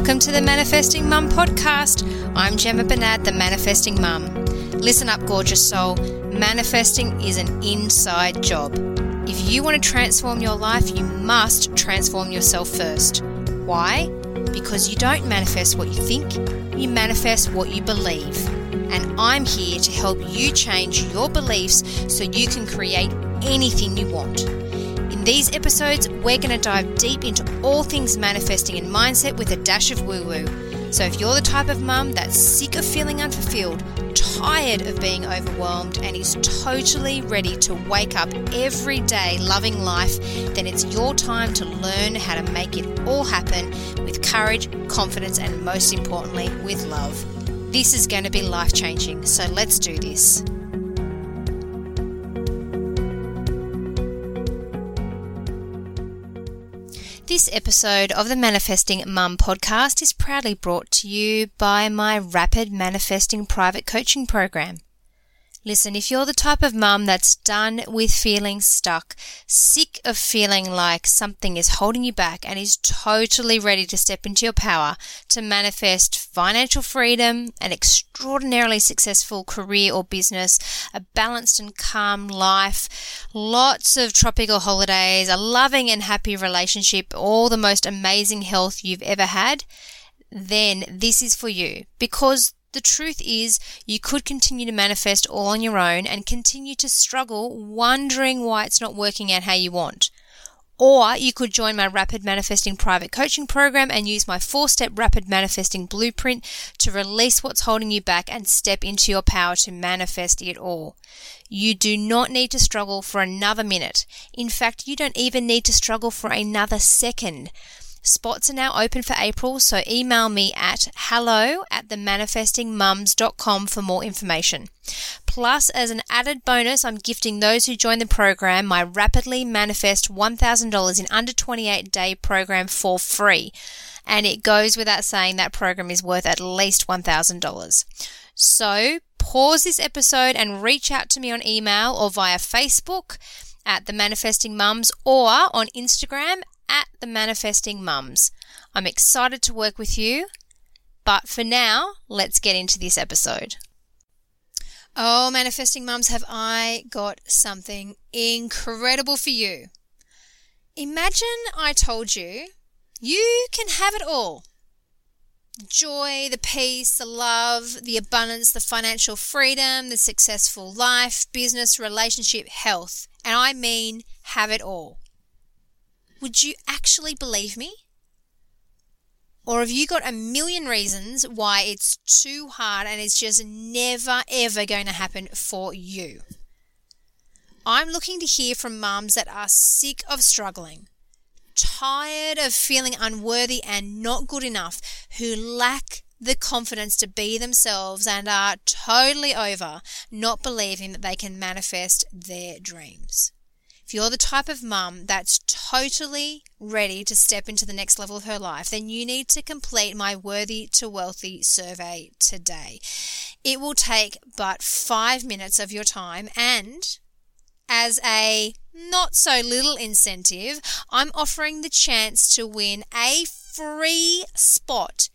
Welcome to the Manifesting Mum podcast. I'm Gemma Bernard, the Manifesting Mum. Listen up, gorgeous soul. Manifesting is an inside job. If you want to transform your life, you must transform yourself first. Why? Because you don't manifest what you think, you manifest what you believe. And I'm here to help you change your beliefs so you can create anything you want. In these episodes, we're going to dive deep into all things manifesting and mindset with a dash of woo woo. So, if you're the type of mum that's sick of feeling unfulfilled, tired of being overwhelmed, and is totally ready to wake up every day loving life, then it's your time to learn how to make it all happen with courage, confidence, and most importantly, with love. This is going to be life changing, so let's do this. This episode of the Manifesting Mum podcast is proudly brought to you by my Rapid Manifesting Private Coaching Program. Listen, if you're the type of mum that's done with feeling stuck, sick of feeling like something is holding you back, and is totally ready to step into your power to manifest financial freedom, an extraordinarily successful career or business, a balanced and calm life, lots of tropical holidays, a loving and happy relationship, all the most amazing health you've ever had, then this is for you. Because the truth is, you could continue to manifest all on your own and continue to struggle, wondering why it's not working out how you want. Or you could join my Rapid Manifesting private coaching program and use my four step Rapid Manifesting blueprint to release what's holding you back and step into your power to manifest it all. You do not need to struggle for another minute. In fact, you don't even need to struggle for another second. Spots are now open for April, so email me at hello at themanifestingmums.com for more information. Plus, as an added bonus, I'm gifting those who join the program my Rapidly Manifest $1,000 in under 28 day program for free. And it goes without saying that program is worth at least $1,000. So, pause this episode and reach out to me on email or via Facebook at the Manifesting Mums or on Instagram at the Manifesting Mums. I'm excited to work with you, but for now, let's get into this episode. Oh, Manifesting Mums, have I got something incredible for you? Imagine I told you you can have it all joy, the peace, the love, the abundance, the financial freedom, the successful life, business, relationship, health. And I mean have it all. Would you actually believe me? Or have you got a million reasons why it's too hard and it's just never ever going to happen for you? I'm looking to hear from mums that are sick of struggling, tired of feeling unworthy and not good enough, who lack the confidence to be themselves and are totally over not believing that they can manifest their dreams. If you're the type of mum that's totally ready to step into the next level of her life, then you need to complete my Worthy to Wealthy survey today. It will take but five minutes of your time and as a not so little incentive, I'm offering the chance to win a free spot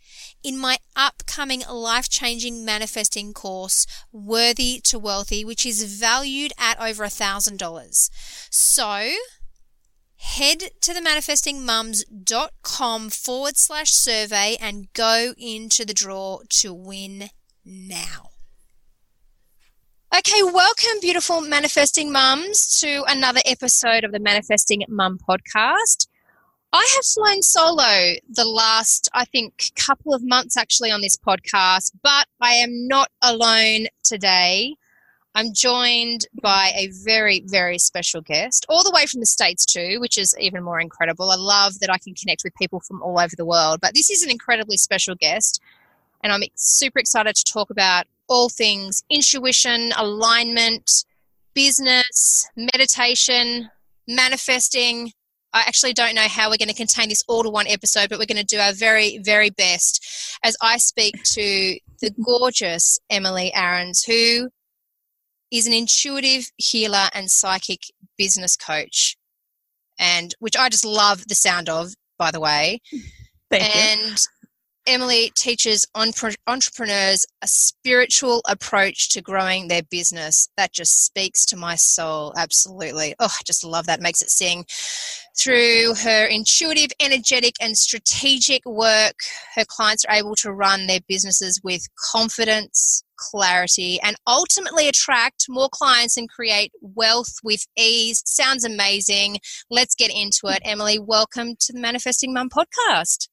in my upcoming life changing manifesting course, Worthy to Wealthy, which is valued at over a $1,000. So, head to the manifestingmums.com forward slash survey and go into the draw to win now. Okay, welcome, beautiful manifesting mums, to another episode of the Manifesting Mum podcast. I have flown solo the last, I think, couple of months actually on this podcast, but I am not alone today. I'm joined by a very, very special guest, all the way from the States too, which is even more incredible. I love that I can connect with people from all over the world, but this is an incredibly special guest, and I'm super excited to talk about all things intuition, alignment, business, meditation, manifesting, I actually don't know how we're going to contain this all to one episode, but we're going to do our very, very best as I speak to the gorgeous Emily Aarons, who is an intuitive healer and psychic business coach, and which I just love the sound of, by the way. Thank and you. Emily teaches entrepreneurs a spiritual approach to growing their business. That just speaks to my soul. Absolutely. Oh, I just love that. Makes it sing. Through her intuitive, energetic, and strategic work, her clients are able to run their businesses with confidence, clarity, and ultimately attract more clients and create wealth with ease. Sounds amazing. Let's get into it. Emily, welcome to the Manifesting Mum podcast.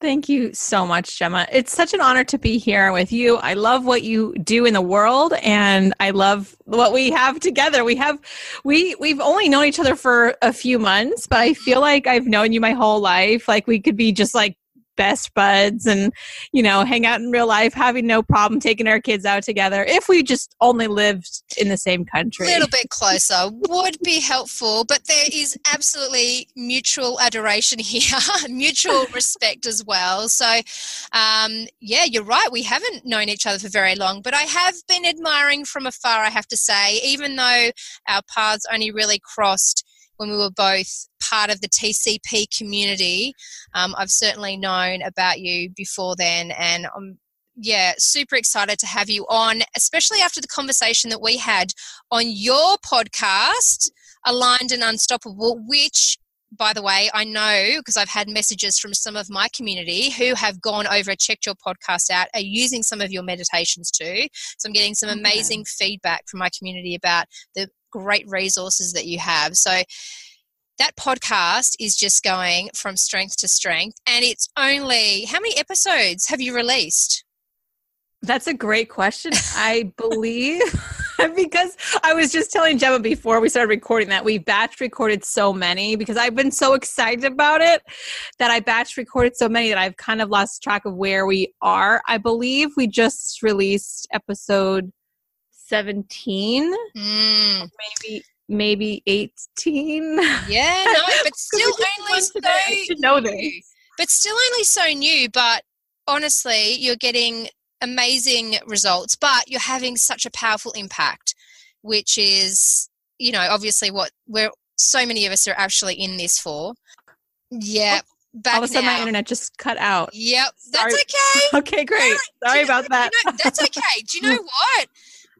Thank you so much, Gemma. It's such an honor to be here with you. I love what you do in the world and I love what we have together. We have we we've only known each other for a few months, but I feel like I've known you my whole life. Like we could be just like best buds and you know hang out in real life having no problem taking our kids out together if we just only lived in the same country. A little bit closer would be helpful but there is absolutely mutual adoration here mutual respect as well. So um, yeah you're right. We haven't known each other for very long but i have been admiring from afar i have to say even though our paths only really crossed when we were both part of the TCP community. Um, I've certainly known about you before then, and I'm yeah, super excited to have you on, especially after the conversation that we had on your podcast, Aligned and Unstoppable, which by the way, I know because I've had messages from some of my community who have gone over, checked your podcast out, are using some of your meditations too. So I'm getting some amazing okay. feedback from my community about the great resources that you have. So that podcast is just going from strength to strength. And it's only, how many episodes have you released? That's a great question. I believe because I was just telling Gemma before we started recording that we batch recorded so many because I've been so excited about it that I batch recorded so many that I've kind of lost track of where we are. I believe we just released episode 17 mm. maybe maybe 18 yeah no but still only so know new. but still only so new but honestly you're getting amazing results but you're having such a powerful impact which is you know obviously what we're so many of us are actually in this for. Yeah oh, Back all of a sudden now. my internet just cut out. Yep that's okay. Okay great. sorry about know, that you know, that's okay. Do you know what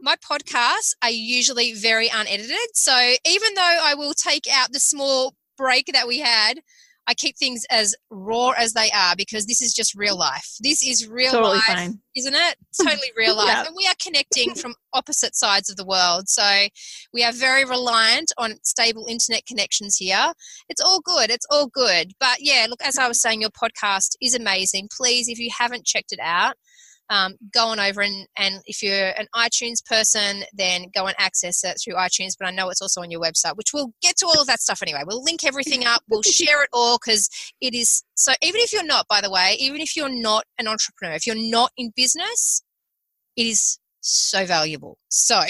my podcasts are usually very unedited. So even though I will take out the small break that we had, I keep things as raw as they are because this is just real life. This is real totally life, fine. isn't it? Totally real life. yeah. And we are connecting from opposite sides of the world. So we are very reliant on stable internet connections here. It's all good. It's all good. But yeah, look, as I was saying, your podcast is amazing. Please, if you haven't checked it out, um, go on over and, and if you're an iTunes person, then go and access it through iTunes. But I know it's also on your website, which we'll get to all of that stuff anyway. We'll link everything up, we'll share it all because it is so. Even if you're not, by the way, even if you're not an entrepreneur, if you're not in business, it is so valuable. So,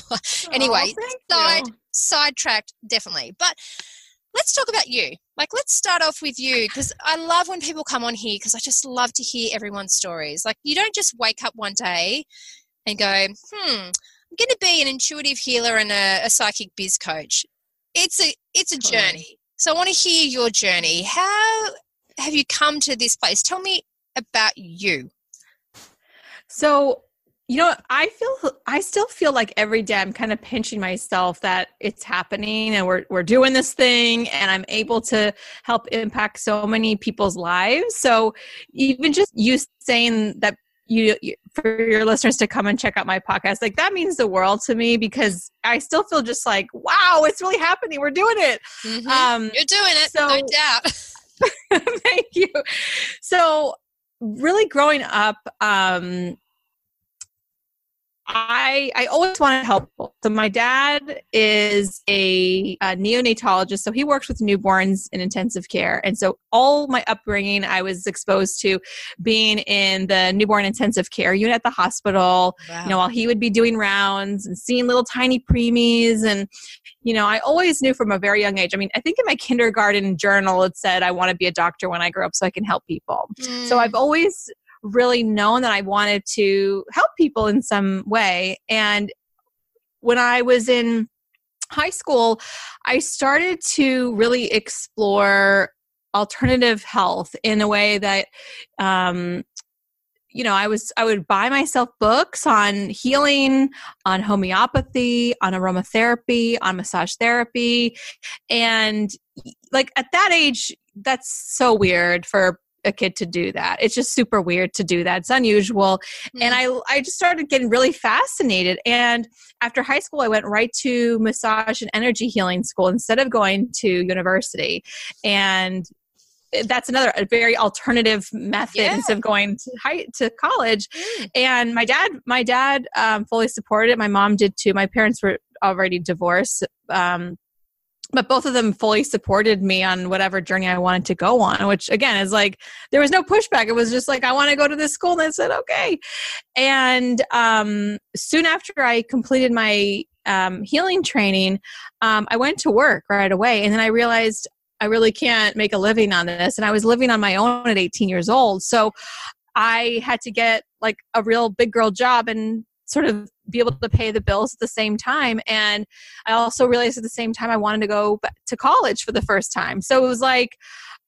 anyway, oh, side sidetracked definitely, but let's talk about you. Like, let's start off with you because I love when people come on here because I just love to hear everyone's stories. Like, you don't just wake up one day and go, hmm, I'm going to be an intuitive healer and a, a psychic biz coach. It's a it's a journey. So I want to hear your journey. How have you come to this place? Tell me about you. So you know, I feel I still feel like every day I'm kind of pinching myself that it's happening and we're we're doing this thing and I'm able to help impact so many people's lives. So even just you saying that you, you, for your listeners to come and check out my podcast like that means the world to me because i still feel just like wow it's really happening we're doing it mm-hmm. um, you're doing it so, no doubt thank you so really growing up um, I I always wanted to help. So my dad is a, a, neonatologist, so he works with newborns in intensive care, and so all my upbringing, I was exposed to being in the newborn intensive care unit at the hospital. Wow. You know, while he would be doing rounds and seeing little tiny preemies, and you know, I always knew from a very young age. I mean, I think in my kindergarten journal it said I want to be a doctor when I grow up so I can help people. Mm. So I've always really known that I wanted to help people in some way. And when I was in high school, I started to really explore alternative health in a way that um, you know, I was I would buy myself books on healing, on homeopathy, on aromatherapy, on massage therapy, and like at that age, that's so weird for a kid to do that. It's just super weird to do that. It's unusual. Mm. And I I just started getting really fascinated and after high school I went right to massage and energy healing school instead of going to university. And that's another a very alternative method yeah. instead of going to high to college. Mm. And my dad, my dad um, fully supported it. My mom did too. My parents were already divorced. Um, but both of them fully supported me on whatever journey I wanted to go on, which again is like there was no pushback. It was just like I want to go to this school, and I said okay. And um, soon after I completed my um, healing training, um, I went to work right away, and then I realized I really can't make a living on this. And I was living on my own at 18 years old. So I had to get like a real big girl job and sort of be able to pay the bills at the same time. And I also realized at the same time I wanted to go to college for the first time. So it was like,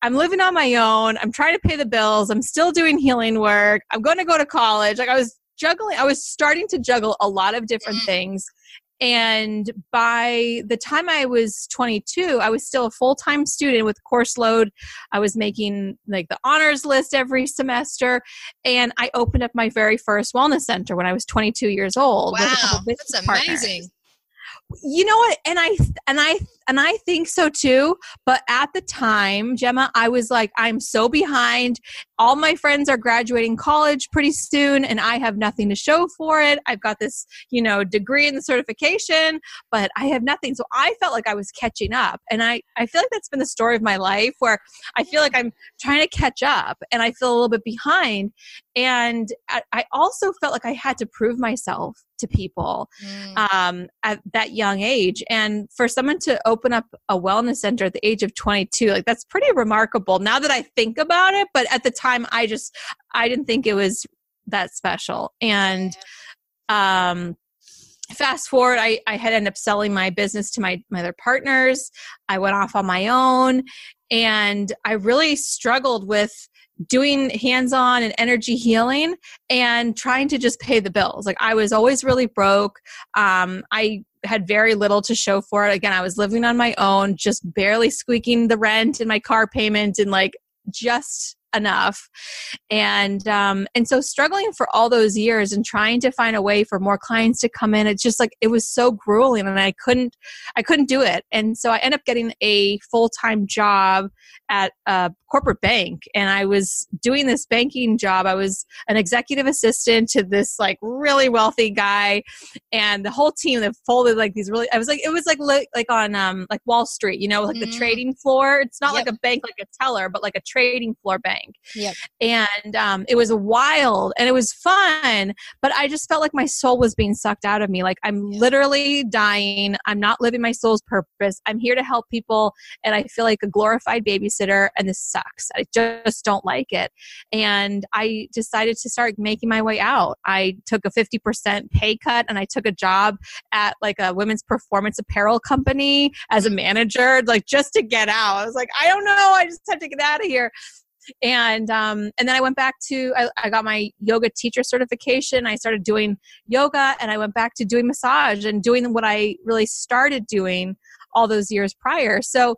I'm living on my own. I'm trying to pay the bills. I'm still doing healing work. I'm going to go to college. Like I was juggling, I was starting to juggle a lot of different mm. things. And by the time I was 22, I was still a full time student with course load. I was making like the honors list every semester. And I opened up my very first wellness center when I was 22 years old. Wow, that's amazing. Partners you know what and i and i and i think so too but at the time gemma i was like i'm so behind. All my friends are graduating college pretty soon and i have nothing to show for it. I've got this you know degree and the certification but i have nothing. So i felt like i was catching up. And i i feel like that's been the story of my life where i feel like i'm trying to catch up and i feel a little bit behind. And I, I also felt like i had to prove myself to people mm. um, at that young age. And for someone to open up a wellness center at the age of 22, like that's pretty remarkable now that I think about it. But at the time, I just, I didn't think it was that special. And, um, fast forward I, I had ended up selling my business to my, my other partners i went off on my own and i really struggled with doing hands on and energy healing and trying to just pay the bills. Like I was always really broke. Um, I had very little to show for it. Again, I was living on my own, just barely squeaking the rent and my car payment and like just enough. And um and so struggling for all those years and trying to find a way for more clients to come in it's just like it was so grueling and i couldn't i couldn't do it. And so i ended up getting a full-time job at a corporate bank and i was doing this banking job. I was an executive assistant to this like really wealthy guy and the whole team that folded like these really i was like it was like like on um like wall street you know like mm-hmm. the trading floor. It's not yep. like a bank like a teller but like a trading floor bank bank. Yep. And um, it was wild and it was fun, but I just felt like my soul was being sucked out of me. Like I'm yep. literally dying. I'm not living my soul's purpose. I'm here to help people, and I feel like a glorified babysitter, and this sucks. I just don't like it. And I decided to start making my way out. I took a 50% pay cut and I took a job at like a women's performance apparel company as a manager, like just to get out. I was like, I don't know. I just have to get out of here and um, and then I went back to I, I, got my yoga teacher certification. I started doing yoga, and I went back to doing massage and doing what I really started doing all those years prior. So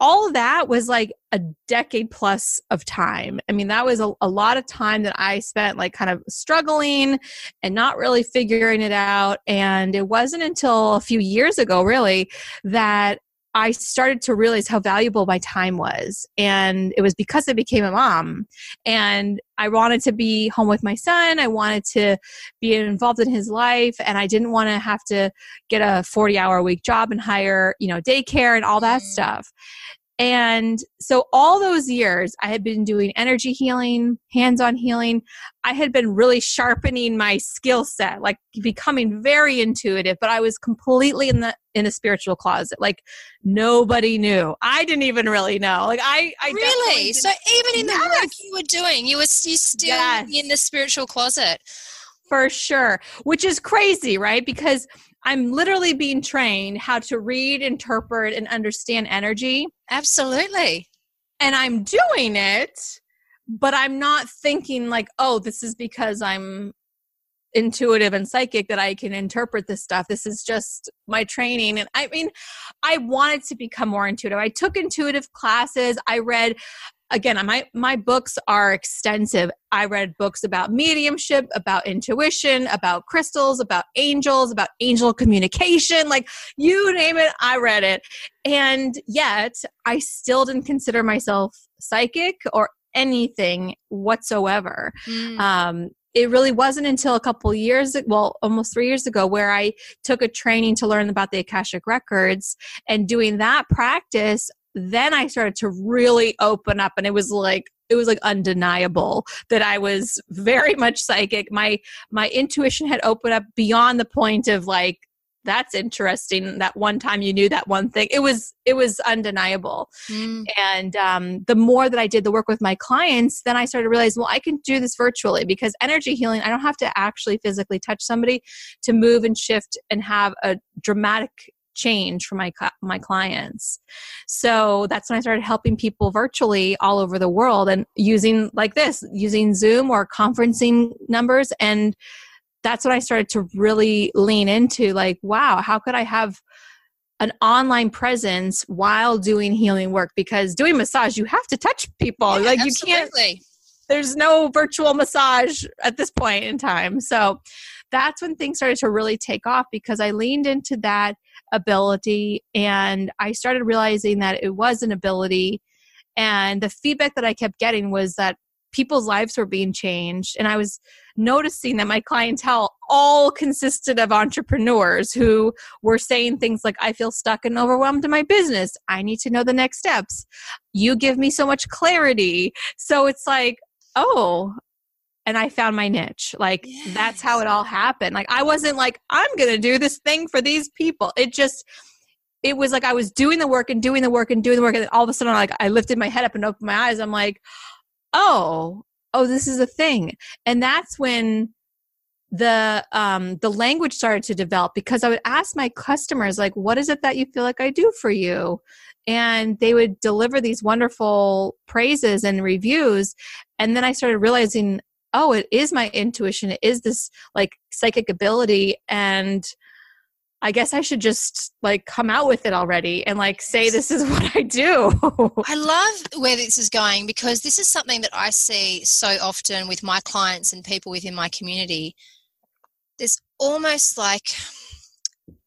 all of that was like a decade plus of time. I mean, that was a, a lot of time that I spent like kind of struggling and not really figuring it out. And it wasn't until a few years ago, really, that I started to realize how valuable my time was. And it was because I became a mom. And I wanted to be home with my son. I wanted to be involved in his life. And I didn't want to have to get a 40 hour a week job and hire, you know, daycare and all that mm. stuff. And so, all those years, I had been doing energy healing, hands on healing. I had been really sharpening my skill set, like becoming very intuitive, but I was completely in the in the spiritual closet. Like nobody knew. I didn't even really know. Like I, I really. So even in the yes. work you were doing, you were you still yes. in the spiritual closet. For sure, which is crazy, right? Because I'm literally being trained how to read, interpret, and understand energy. Absolutely. and I'm doing it, but I'm not thinking like, oh, this is because I'm intuitive and psychic that I can interpret this stuff. This is just my training. And I mean, I wanted to become more intuitive. I took intuitive classes. I read again my my books are extensive. I read books about mediumship about intuition about crystals about angels about angel communication like you name it i read it. And yet i still didn't consider myself psychic or anything whatsoever. Mm. um, it really wasn't until a couple years well almost three years ago where i took a training to learn about the akashic records and doing that practice then i started to really open up and it was like it was like undeniable that i was very much psychic. My my intuition had opened up beyond the point of like that's interesting that one time you knew that one thing. It was it was undeniable. Mm. and um, the more that i did the work with my clients then i started to realize well i can do this virtually because energy healing i don't have to actually physically touch somebody to move and shift and have a dramatic change for my my clients. So that's when I started helping people virtually all over the world and using like this, using Zoom or conferencing numbers and that's when I started to really lean into like, wow, how could I have an online presence while doing healing work? Because doing massage, you have to touch people. Yeah, like absolutely. you can't. There's no virtual massage at this point in time. So that's when things started to really take off because I leaned into that ability and I started realizing that it was an ability. And the feedback that I kept getting was that people's lives were being changed. And I was noticing that my clientele all consisted of entrepreneurs who were saying things like, I feel stuck and overwhelmed in my business. I need to know the next steps. You give me so much clarity. So it's like, oh, and I found my niche. Like yes. that's how it all happened. Like I wasn't like, I'm going to do this thing for these people. It just, it was like I was doing the work and doing the work and doing the work. And all of a sudden, like I lifted my head up and opened my eyes. I'm like, oh, oh, this is a thing. And that's when the um the language started to develop because I would ask my customers like what is it that you feel like I do for you and they would deliver these wonderful praises and reviews and then I started realizing oh it is my intuition it is this like psychic ability and I guess I should just like come out with it already and like say this is what I do. I love where this is going because this is something that I see so often with my clients and people within my community. There's almost like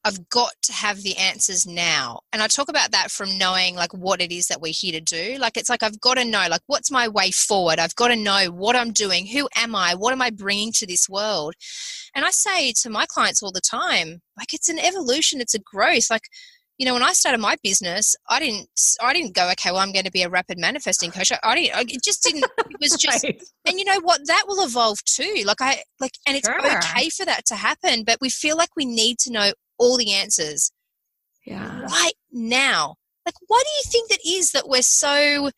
I've got to have the answers now. And I talk about that from knowing like what it is that we're here to do. Like it's like I've got to know like what's my way forward. I've got to know what I'm doing. Who am I? What am I bringing to this world? And I say to my clients all the time, like it's an evolution, it's a growth. Like you know, when I started my business, I didn't, I didn't go, okay, well, I'm going to be a rapid manifesting coach. I, I didn't, I, it just didn't, it was just, right. and you know what, that will evolve too. Like I, like, and it's sure. okay for that to happen, but we feel like we need to know all the answers yeah. right now. Like, why do you think that is that we're so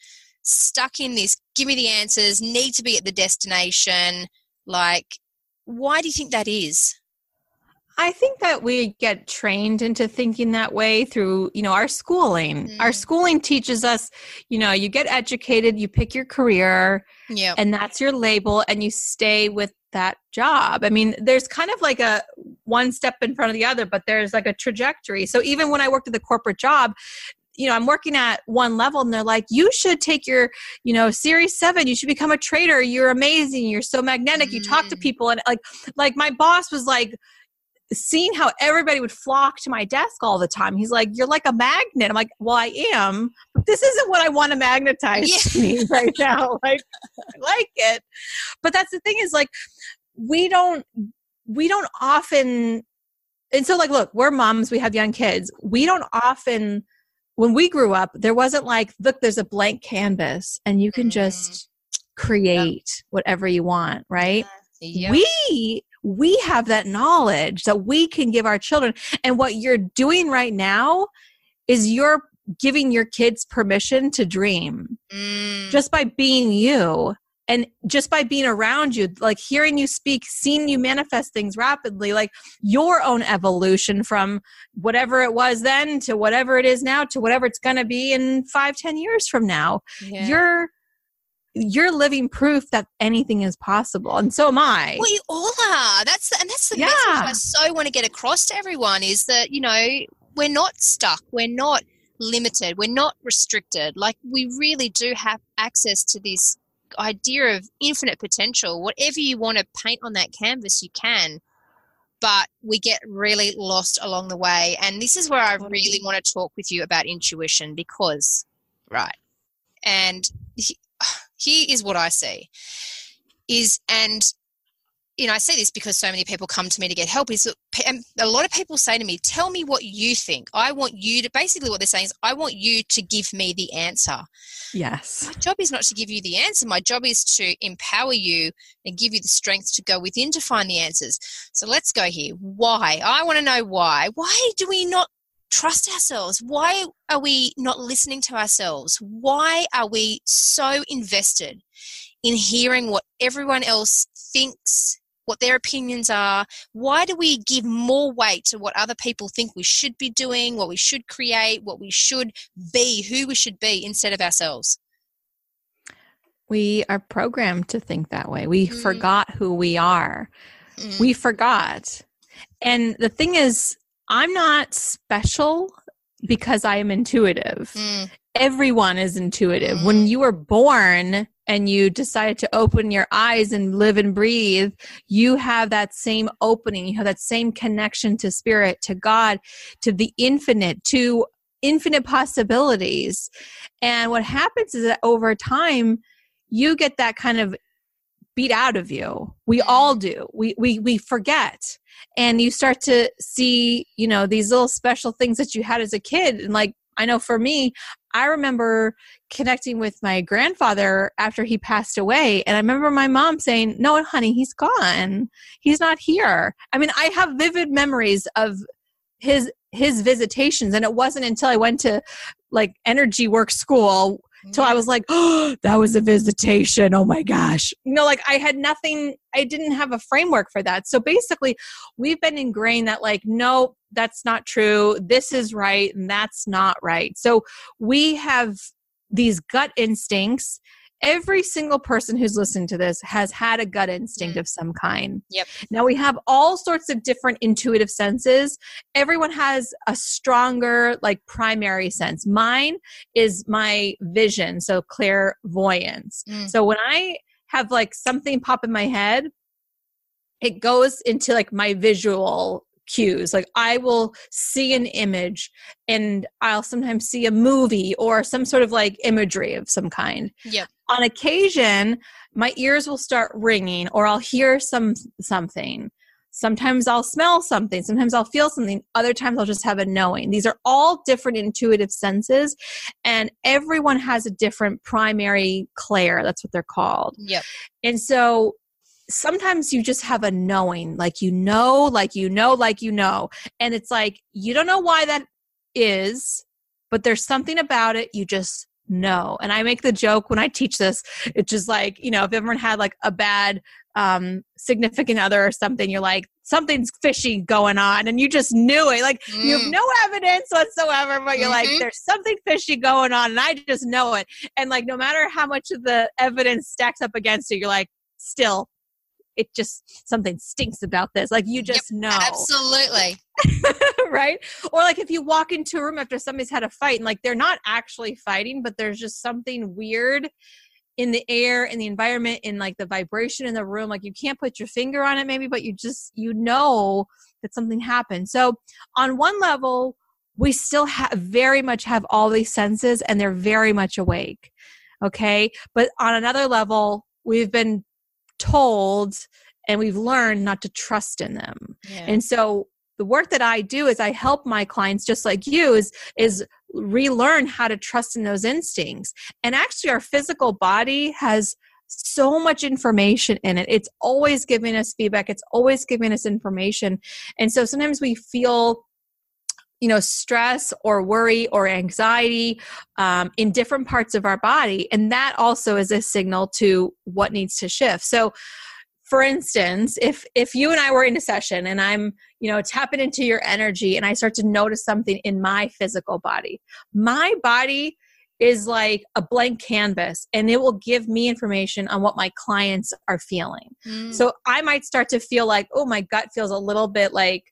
stuck in this? Give me the answers, need to be at the destination. Like, why do you think that is? I think that we get trained into thinking that way through, you know, our schooling. Mm. Our schooling teaches us, you know, you get educated, you pick your career, yeah, and that's your label, and you stay with that job. I mean, there's kind of like a one step in front of the other, but there's like a trajectory. So even when I worked at the corporate job, you know, I'm working at one level and they're like, you should take your, you know, series seven, you should become a trader. You're amazing. You're so magnetic. Mm. You talk to mm. people. And like, like my boss was like, seeing how everybody would flock to my desk all the time. He's like, You're like a magnet. I'm like, Well, I am, but this isn't what I want to magnetize yeah. me right now. Like, I like it. But that's the thing is like, we don't, we don't often, and so like, look, we're moms, we have young kids. We don't often, when we grew up, there wasn't like, look, there's a blank canvas and you can mm-hmm. just create whatever you want, right? We we have that knowledge that we can give our children. And what you're doing right now is you're giving your kids permission to dream mm. just by being you and just by being around you like hearing you speak seeing you manifest things rapidly like your own evolution from whatever it was then to whatever it is now to whatever it's going to be in five ten years from now yeah. you're you're living proof that anything is possible and so am i. We all are. That's the, and that's the yeah. message i so want to get across to everyone is that you know we're not stuck. We're not limited. We're not restricted. Like we really do have access to this idea of infinite potential. Whatever you want to paint on that canvas you can. But we get really lost along the way. And this is where i really want to talk with you about intuition because right and here is what I see is and you know, I see this because so many people come to me to get help. Is a lot of people say to me, "Tell me what you think. I want you to." Basically, what they're saying is, "I want you to give me the answer." Yes. My job is not to give you the answer. My job is to empower you and give you the strength to go within to find the answers. So let's go here. Why? I want to know why. Why do we not trust ourselves? Why are we not listening to ourselves? Why are we so invested in hearing what everyone else thinks, what their opinions are? Why do we give more weight to what other people think we should be doing, what we should create, what we should be, who we should be instead of ourselves? We are programmed to think that way. We mm. forgot who we are. Mm. We forgot. And the thing is, I'm not special because I am intuitive. Mm. Everyone is intuitive. Mm. When you were born and you decided to open your eyes and live and breathe, you have that same opening. You have that same connection to spirit, to God, to the infinite, to infinite possibilities. And what happens is that over time, you get that kind of beat out of you. We all do. We we we forget. And you start to see, you know, these little special things that you had as a kid and like I know for me, I remember connecting with my grandfather after he passed away. And I remember my mom saying, No, honey, he's gone. He's not here. I mean, I have vivid memories of his his visitations and it wasn't until i went to like energy work school till I was like, oh, that was a visitation. Oh my gosh. You know, like I had nothing, I didn't have a framework for that. So basically, we've been ingrained that, like, no, that's not true. This is right and that's not right. So we have these gut instincts every single person who's listening to this has had a gut instinct mm. of some kind. Yep. Now we have all sorts of different intuitive senses. Everyone has a stronger like primary sense. Mine is my vision, so clairvoyance. Mm. So when I have like something pop in my head, it goes into like my visual cues. Like I will see an image and I'll sometimes see a movie or some sort of like imagery of some kind. Yep. On occasion, my ears will start ringing or I'll hear some something. Sometimes I'll smell something, sometimes I'll feel something, other times I'll just have a knowing. These are all different intuitive senses, and everyone has a different primary clair. That's what they're called. Yep. And so sometimes you just have a knowing, like you know, like you know, like you know. And it's like you don't know why that is, but there's something about it you just know. And I make the joke when I teach this, it's just like, you know, if everyone had like a bad um significant other or something, you're like, something's fishy going on and you just knew it. Like mm. you have mm. no evidence whatsoever, but you're mm-hmm. like, there's something fishy going on and I just know it. And like no matter how much of the evidence stacks up against it, you're like, still it just something stinks about this. Like you just yep, know. Absolutely. right? Or like if you walk into a room after somebody's had a fight and like they're not actually fighting, but there's just something weird in the air in the environment in like the vibration in the room like you can't put your finger on it maybe but you just you know that something happened so on one level we still have very much have all these senses and they're very much awake okay but on another level we've been told and we've learned not to trust in them. Yeah. And so the work that I do is I help my clients just like you is is relearn how to trust in those instincts. And actually our physical body has so much information in it. It's always giving us feedback. It's always giving us information. And so sometimes we feel you know stress or worry or anxiety um, in different parts of our body and that also is a signal to what needs to shift so for instance if if you and i were in a session and i'm you know tapping into your energy and i start to notice something in my physical body my body is like a blank canvas and it will give me information on what my clients are feeling mm. so i might start to feel like oh my gut feels a little bit like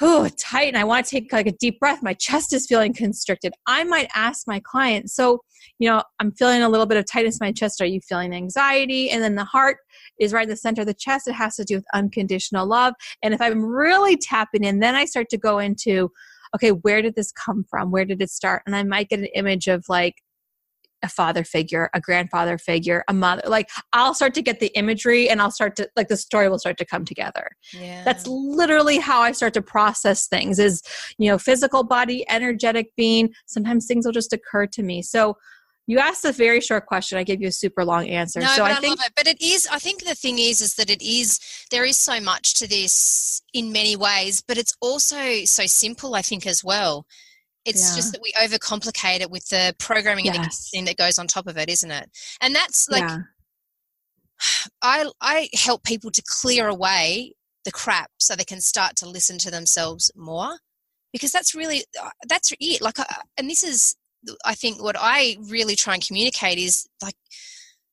oh tight and i want to take like a deep breath. My chest is feeling constricted. I might ask my client so you know i'm feeling a little bit of tightness in my chest. Are you feeling anxiety? And then the heart is right in the center of the chest. It has to do with unconditional love. And if i'm really tapping in then i start to go into okay where did this come from? Where did it start? And i might get an image of like a father figure, a grandfather figure, a mother. Like I'll start to get the imagery and I'll start to like the story will start to come together. Yeah. That's literally how I start to process things is, you know, physical body, energetic being. Sometimes things will just occur to me. So you asked a very short question. I gave you a super long answer. No, so but I, I think, it. But it is. I think the thing is, is that it is. There is so much to this in many ways, but it's also so simple. I think as well. It's yeah. just that we overcomplicate it with the programming yes. and everything that goes on top of it, isn't it? And that's like, yeah. I I help people to clear away the crap so they can start to listen to themselves more, because that's really uh, that's it. Like, uh, and this is I think what I really try and communicate is like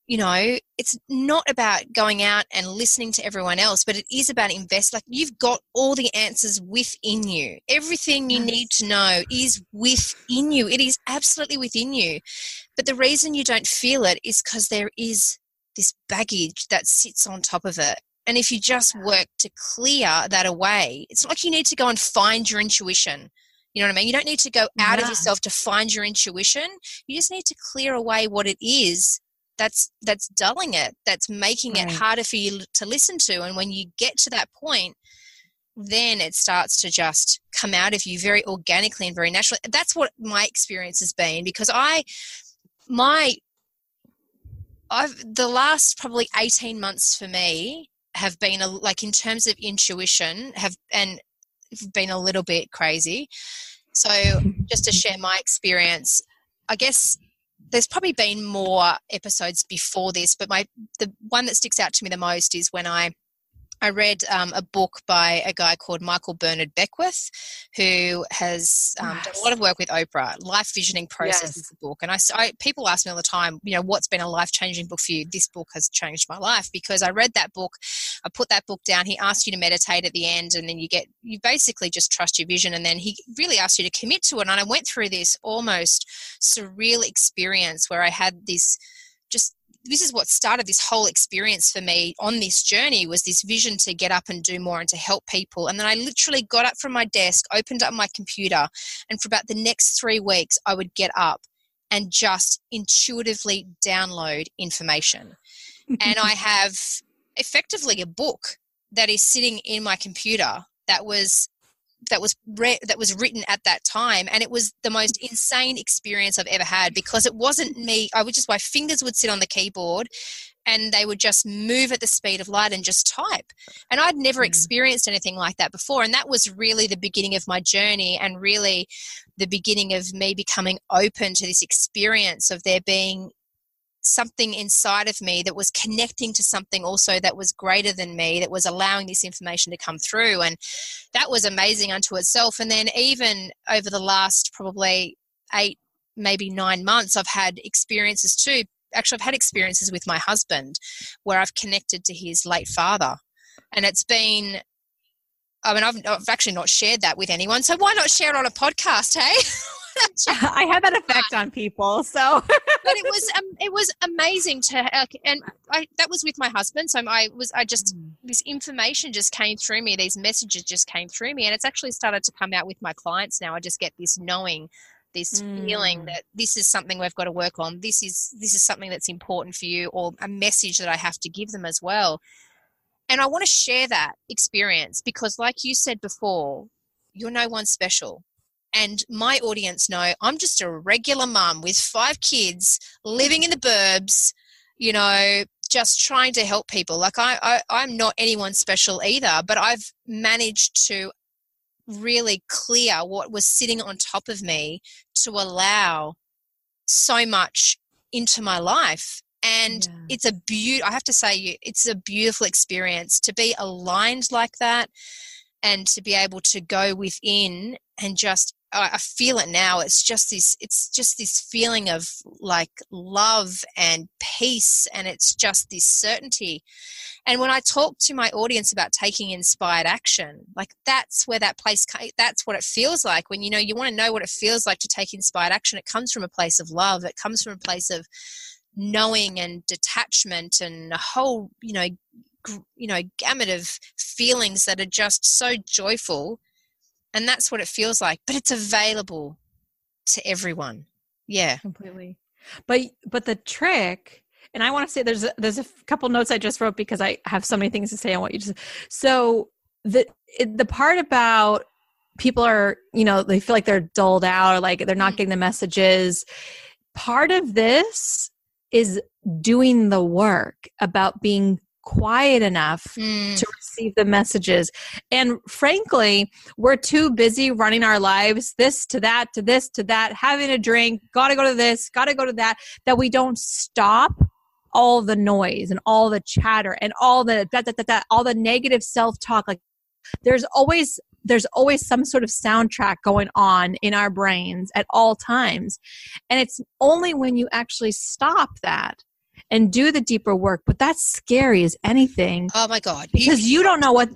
you know, it's not about going out and listening to everyone else, but it is about invest. Like you've got all the answers within you. Everything you need to know is within you. It is absolutely within you. But the reason you don't feel it is because there is this baggage that sits on top of it. And if you just work to clear that away, it's not like you need to go and find your intuition. You know what I mean? You don't need to go out yeah. of yourself to find your intuition. You just need to clear away what it is that's that's dulling it that's making right. it harder for you to listen to and when you get to that point then it starts to just come out of you very organically and very naturally that's what my experience has been because i my i've the last probably 18 months for me have been a, like in terms of intuition have and been a little bit crazy so just to share my experience i guess there's probably been more episodes before this, but my the one that sticks out to me the most is when I I read um, a book by a guy called Michael Bernard Beckwith, who has um, done a lot of work with Oprah. Life Visioning Process yes. is the book, and I, I, people ask me all the time, you know, what's been a life changing book for you? This book has changed my life because I read that book. I put that book down. He asked you to meditate at the end, and then you get you basically just trust your vision, and then he really asked you to commit to it. And I went through this almost surreal experience where I had this this is what started this whole experience for me on this journey was this vision to get up and do more and to help people. And then i literally got up from my desk opened up my computer and for about the next three weeks i would get up and just intuitively download information. And i have effectively a book that is sitting in my computer that was that was re- that was written at that time and it was the most insane experience I've ever had because it wasn't me I would just my fingers would sit on the keyboard and they would just move at the speed of light and just type and I'd never mm. experienced anything like that before and that was really the beginning of my journey and really the beginning of me becoming open to this experience of there being something inside of me that was connecting to something also that was greater than me that was allowing this information to come through and that was amazing unto itself and then even over the last probably eight maybe nine months i've had experiences too actually i've had experiences with my husband where i've connected to his late father and it's been I mean, I've, I've actually not shared that with anyone, so why not share it on a podcast, hey? I have that effect on people. So, but it was um, it was amazing to uh, and I that was with my husband. So I was I just mm. this information just came through me. These messages just came through me, and it's actually started to come out with my clients now. I just get this knowing this mm. feeling that this is something we've got to work on this is this is something that's important for you or a message that i have to give them as well and i want to share that experience because like you said before you're no one special and my audience know I'm just a regular mum with five kids living in the burbs, you know, just trying to help people. Like I, I I'm not anyone special either, but I've managed to really clear what was sitting on top of me to allow so much into my life and yeah. it's a beaut i have to say it's a beautiful experience to be aligned like that and to be able to go within and just I feel it now. It's just this. It's just this feeling of like love and peace, and it's just this certainty. And when I talk to my audience about taking inspired action, like that's where that place. That's what it feels like when you know you want to know what it feels like to take inspired action. It comes from a place of love. It comes from a place of knowing and detachment and a whole you know you know gamut of feelings that are just so joyful and that's what it feels like but it's available to everyone. Yeah. Completely. But but the trick and i want to say there's a, there's a couple notes i just wrote because i have so many things to say on what you just so the the part about people are you know they feel like they're dulled out or like they're not mm. getting the messages part of this is doing the work about being quiet enough mm. to receive the messages. And frankly, we're too busy running our lives this to that to this to that, having a drink, got to go to this, got to go to that, that we don't stop all the noise and all the chatter and all the da, da, da, da, all the negative self-talk like there's always there's always some sort of soundtrack going on in our brains at all times and it's only when you actually stop that and do the deeper work. But that's scary as anything. Oh my God. Because you, you don't know what.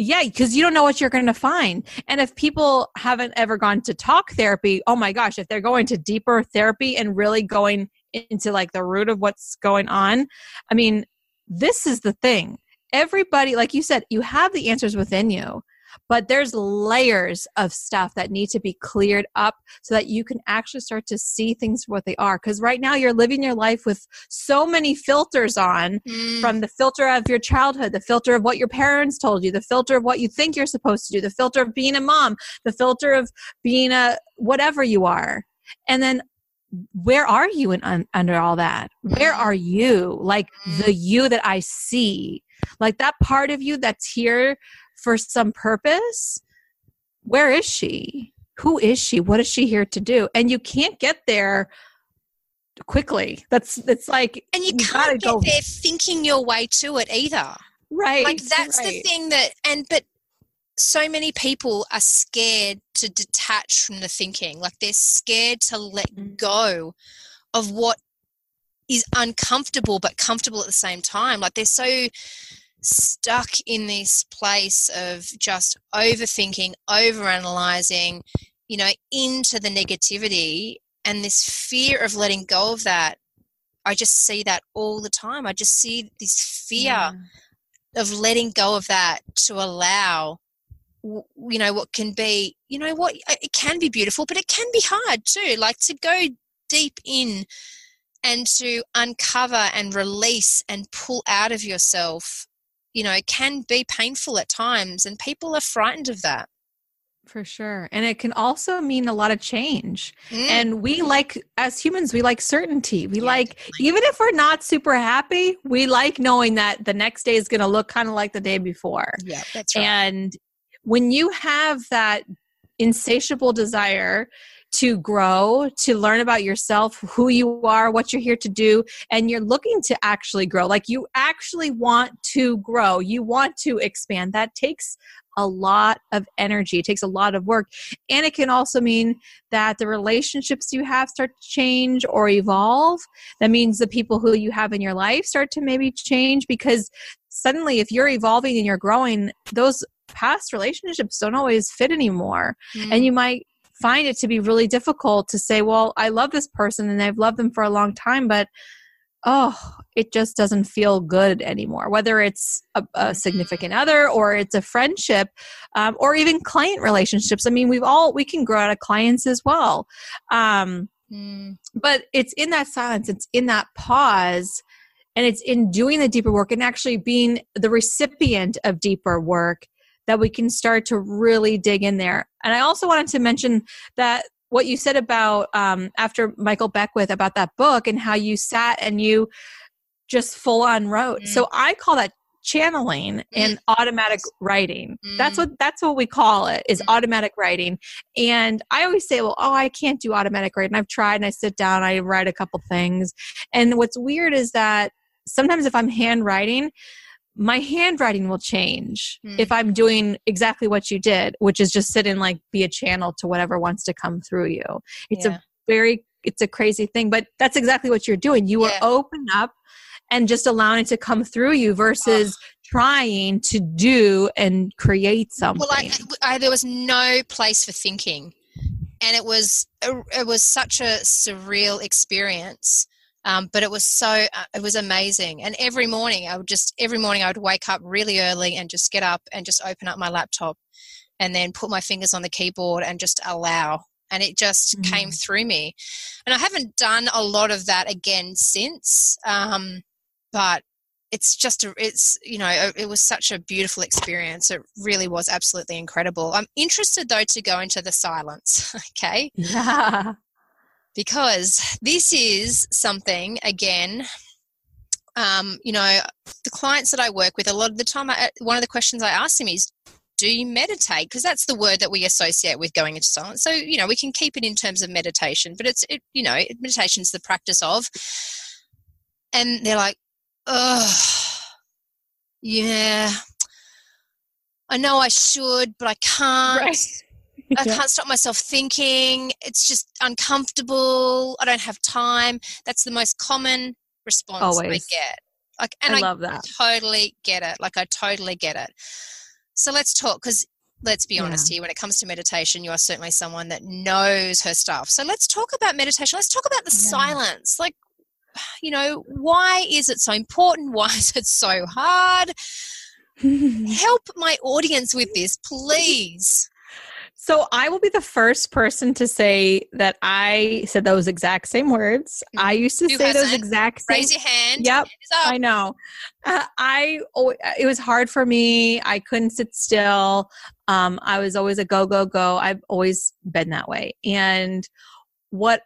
Yeah, because you don't know what you're going to find. And if people haven't ever gone to talk therapy, oh my gosh, if they're going to deeper therapy and really going into like the root of what's going on, I mean, this is the thing. Everybody, like you said, you have the answers within you but there's layers of stuff that need to be cleared up so that you can actually start to see things for what they are because right now you're living your life with so many filters on mm. from the filter of your childhood the filter of what your parents told you the filter of what you think you're supposed to do the filter of being a mom the filter of being a whatever you are and then where are you in un, under all that where mm. are you like the mm. you that i see like that part of you that's here for some purpose, where is she? Who is she? What is she here to do? And you can't get there quickly. That's it's like and you, you can't get go. there thinking your way to it either. Right. Like that's right. the thing that and but so many people are scared to detach from the thinking. Like they're scared to let mm. go of what is uncomfortable but comfortable at the same time. Like they're so stuck in this place of just overthinking, overanalyzing, you know, into the negativity and this fear of letting go of that. I just see that all the time. I just see this fear yeah. of letting go of that to allow you know what can be you know what it can be beautiful but it can be hard too like to go deep in and to uncover and release and pull out of yourself you know, can be painful at times, and people are frightened of that. For sure. And it can also mean a lot of change. Mm. And we like, as humans, we like certainty. We yeah, like, definitely. even if we're not super happy, we like knowing that the next day is going to look kind of like the day before. Yeah, that's right. And when you have that insatiable desire to grow, to learn about yourself, who you are, what you're here to do, and you're looking to actually grow. Like you actually want to grow, you want to expand. That takes a lot of energy. It takes a lot of work. And it can also mean that the relationships you have start to change or evolve. That means the people who you have in your life start to maybe change because suddenly, if you're evolving and you're growing, those past relationships don't always fit anymore. Mm. And you might find it to be really difficult to say, well, I love this person and I've loved them for a long time, but oh, it just doesn't feel good anymore. Whether it's a, a significant mm-hmm. other or it's a friendship um, or even client relationships. I mean, we've all, we can grow out of clients as well. Um, mm. But it's in that silence, it's in that pause. And it's in doing the deeper work and actually being the recipient of deeper work that we can start to really dig in there. And I also wanted to mention that what you said about um, after Michael Beckwith about that book and how you sat and you just full on wrote. Mm. So I call that channeling and automatic writing. That's what that's what we call it is automatic writing. And I always say, well, oh, I can't do automatic writing. I've tried and I sit down, I write a couple things. And what's weird is that sometimes if I'm handwriting, my handwriting will change Mm. if I'm doing exactly what you did, which is just sit and like be a channel to whatever wants to come through you. It's Yeah. a very it's a crazy thing, but that's exactly what you're doing. You are open up and just allowing it to come through you versus trying to do and create something. Well, I, I, there was no place for thinking, and it was it was such a surreal experience. Um, but it was so uh, it was amazing, and every morning I would just every morning I would wake up really early and just get up and just open up my laptop, and then put my fingers on the keyboard and just allow, and it just came through me. And I haven't done a lot of that again since, um, but it's just a, it's you know it, it was such a beautiful experience. It really was absolutely incredible. I'm interested though to go into the silence okay? Yeah. Because this is something again um, you know the clients that i work with a lot of the time I, one of the questions i ask them is do you meditate? Because that's the word that we associate with going into silence. So you know we can keep it in terms of meditation but it's it, you know meditation is the practice of and they're like oh yeah i know i should but i can't. Right. I Yeah. can't stop myself thinking. It's just uncomfortable. I don't have time. That's the most common response I get. Like, and I I, love that. totally get it. Like, I totally get it. So let's talk because let's be honest here. When it comes to meditation, you are certainly someone that knows her stuff. So let's talk about meditation. Let's talk about the Yeah. silence. Like, you know, why is it so important? Why is it so hard? Help my audience with this, please. So I will be the first person to say that I said those exact same words. I used to Who say those exact same. Raise your hand. Yep, I know. Uh, I it was hard for me. I couldn't sit still. Um, I was always a go go go. I've always been that way. And what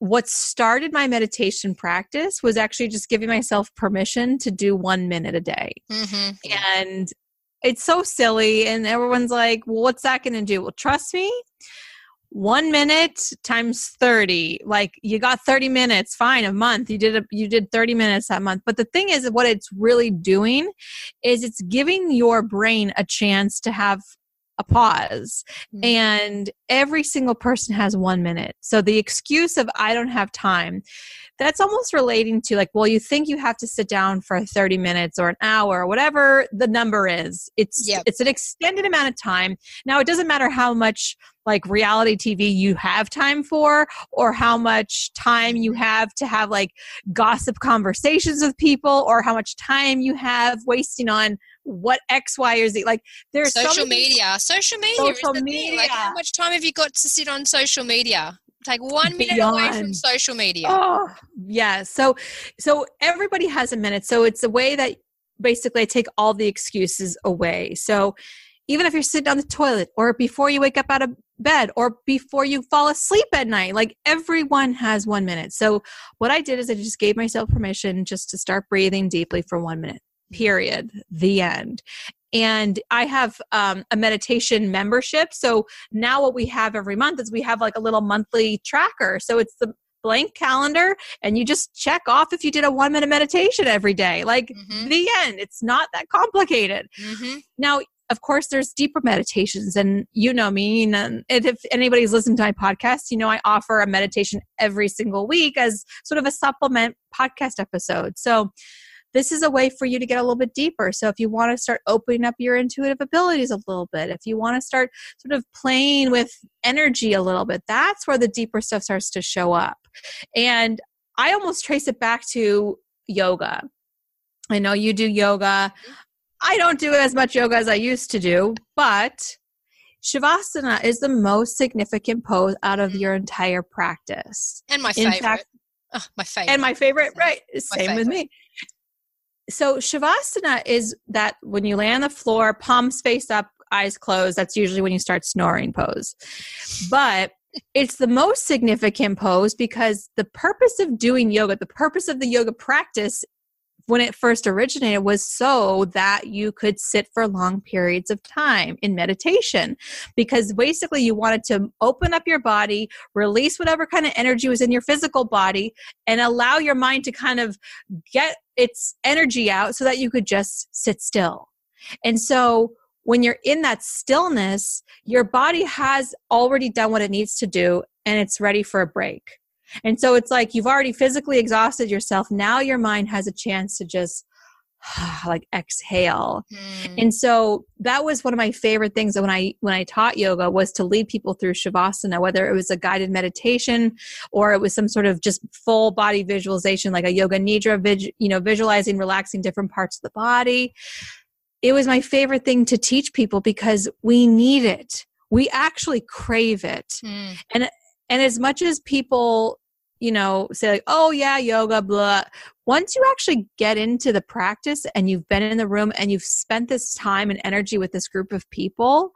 what started my meditation practice was actually just giving myself permission to do one minute a day Mm-hmm. and it's so silly and everyone's like well what's that going to do? Well trust me one minute times 30 like you got 30 minutes fine a month you did a, you did 30 minutes that month. But the thing is what it's really doing is it's giving your brain a chance to have a pause Mhm. and every single person has one minute so the excuse of i don't have time that's almost relating to like well you think you have to sit down for 30 minutes or an hour or whatever the number is it's Yep. it's an extended amount of time now it doesn't matter how much like reality tv you have time for or how much time you have to have like gossip conversations with people or how much time you have wasting on what x y or z like there's so social many- media. Social media is Social thing. Like, how much time have you got to sit on social media? Take one minute away from social media. Oh, yeah. So, so everybody has a minute. So it's a way that basically I take all the excuses away. So even if you're sitting on the toilet or before you wake up out of bed or before you fall asleep at night, like everyone has one minute. So what I did is I just gave myself permission just to start breathing deeply for one minute. Period. The end. And I have um, a meditation membership. So now what we have every month is we have like a little monthly tracker. So it's the blank calendar and you just check off if you did a one minute meditation every day. Like Mhm. the end. It's not that complicated. Mm-hmm. Now, of course, there's deeper meditations, and you know me. And um, if anybody's listened to my podcast, you know I offer a meditation every single week as sort of a supplement podcast episode. So, this is a way for you to get a little bit deeper. So, if you want to start opening up your intuitive abilities a little bit, if you want to start sort of playing with energy a little bit, that's where the deeper stuff starts to show up. And I almost trace it back to yoga. I know you do yoga. Mm-hmm. I don't do as much yoga as I used to do, but Shavasana is the most significant pose out of your entire practice. And my In favorite. fact- oh, my favorite. And my favorite, My right? Same with me. So Shavasana is that when you lay on the floor, palms face up, eyes closed, that's usually when you start snoring pose. But it's the most significant pose because the purpose of doing yoga, the purpose of the yoga practice when it first originated was so that you could sit for long periods of time in meditation. Because basically you wanted to open up your body release whatever kind of energy was in your physical body and allow your mind to kind of get its energy out so that you could just sit still. And so when you're in that stillness your body has already done what it needs to do and it's ready for a break and so it's like you've already physically exhausted yourself. Now your mind has a chance to just like exhale. Mm. And so that was one of my favorite things when I when I taught yoga was to lead people through shavasana whether it was a guided meditation or it was some sort of just full body visualization like a yoga nidra you know visualizing relaxing different parts of the body. It was my favorite thing to teach people because we need it. We actually crave it. Mm. And and as much as people you know, say like, oh yeah, yoga, blah. Once you actually get into the practice and you've been in the room and you've spent this time and energy with this group of people,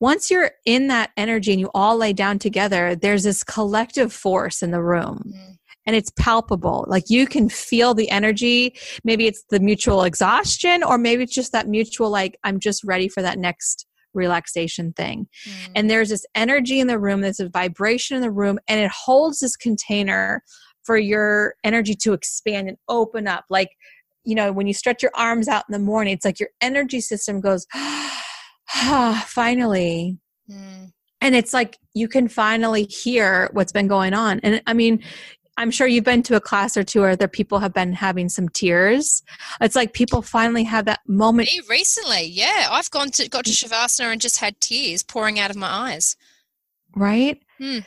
once you're in that energy and you all lay down together, there's this collective force in the room. Mm. And it's palpable. Like you can feel the energy. Maybe it's the mutual exhaustion, or maybe it's just that mutual, like, I'm just ready for that next relaxation thing. Mm. And there's this energy in the room, there's a vibration in the room, and it holds this container for your energy to expand and open up. Like, you know, when you stretch your arms out in the morning, it's like your energy system goes, ah, finally. Mm. And it's like you can finally hear what's been going on. And I mean, I'm sure you've been to a class or two where there people have been having some tears. It's like people finally have that moment. Me recently, yeah, I've gone to got to shavasana and just had tears pouring out of my eyes. Right. Hmm.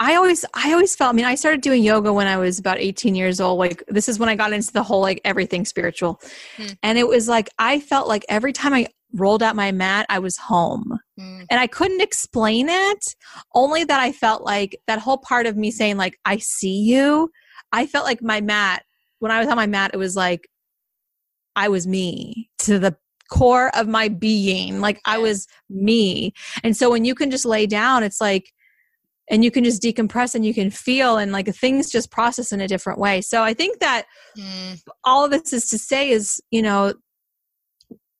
I always, I always felt. I mean, I started doing yoga when I was about 18 years old. Like this is when I got into the whole like everything spiritual, hmm. and it was like I felt like every time I rolled out my mat, I was home. Mm. And I couldn't explain it, only that I felt like that whole part of me saying, like, I see you. I felt like my mat, when I was on my mat, it was like I was me to the core of my being. Like I was me. And so when you can just lay down, it's like, and you can just decompress and you can feel and like things just process in a different way. So I think that mm. all of this is to say is, you know,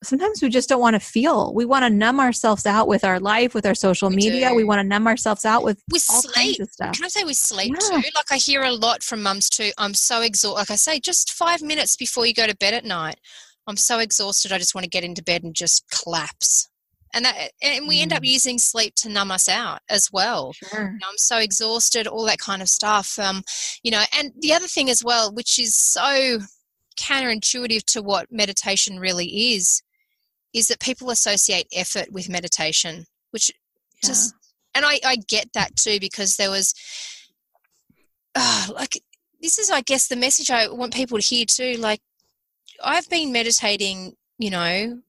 sometimes we just don't want to feel. We want to numb ourselves out with our life, with our social we media. Do. We want to numb ourselves out with all sleep. kinds of stuff. Can I say we sleep yeah. too? Like I hear a lot from mums too. I'm so exhausted. Like I say, just five minutes before you go to bed at night, I'm so exhausted. I just want to get into bed and just collapse. And that, and we mm. end up mm. using sleep to numb us out as well. Sure. You know, I'm so exhausted, all that kind of stuff. Um, you know, and the other thing as well, which is so counterintuitive to what meditation really is, is that people associate effort with meditation, which yeah. just, and I, I get that too because there was, uh, like, this is, I guess, the message I want people to hear too. Like, I've been meditating, you know,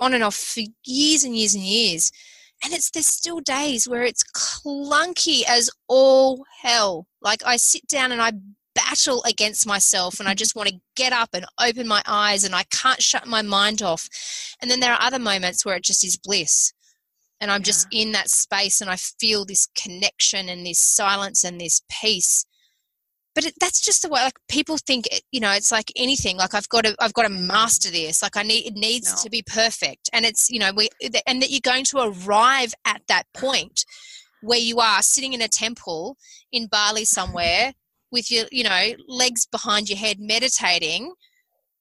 on and off for years and years and years. And it's there's still days where it's clunky as all hell. Like I sit down and I battle against myself and I just want to get up and open my eyes and I can't shut my mind off. And then there are other moments where it just is bliss. And I'm yeah. just in that space and I feel this connection and this silence and this peace. But it, that's just the way like people think you know it's like anything like I've got to I've got to master this like I need it needs no. to be perfect and it's you know we and that you're going to arrive at that point where you are sitting in a temple in Bali somewhere with your you know legs behind your head meditating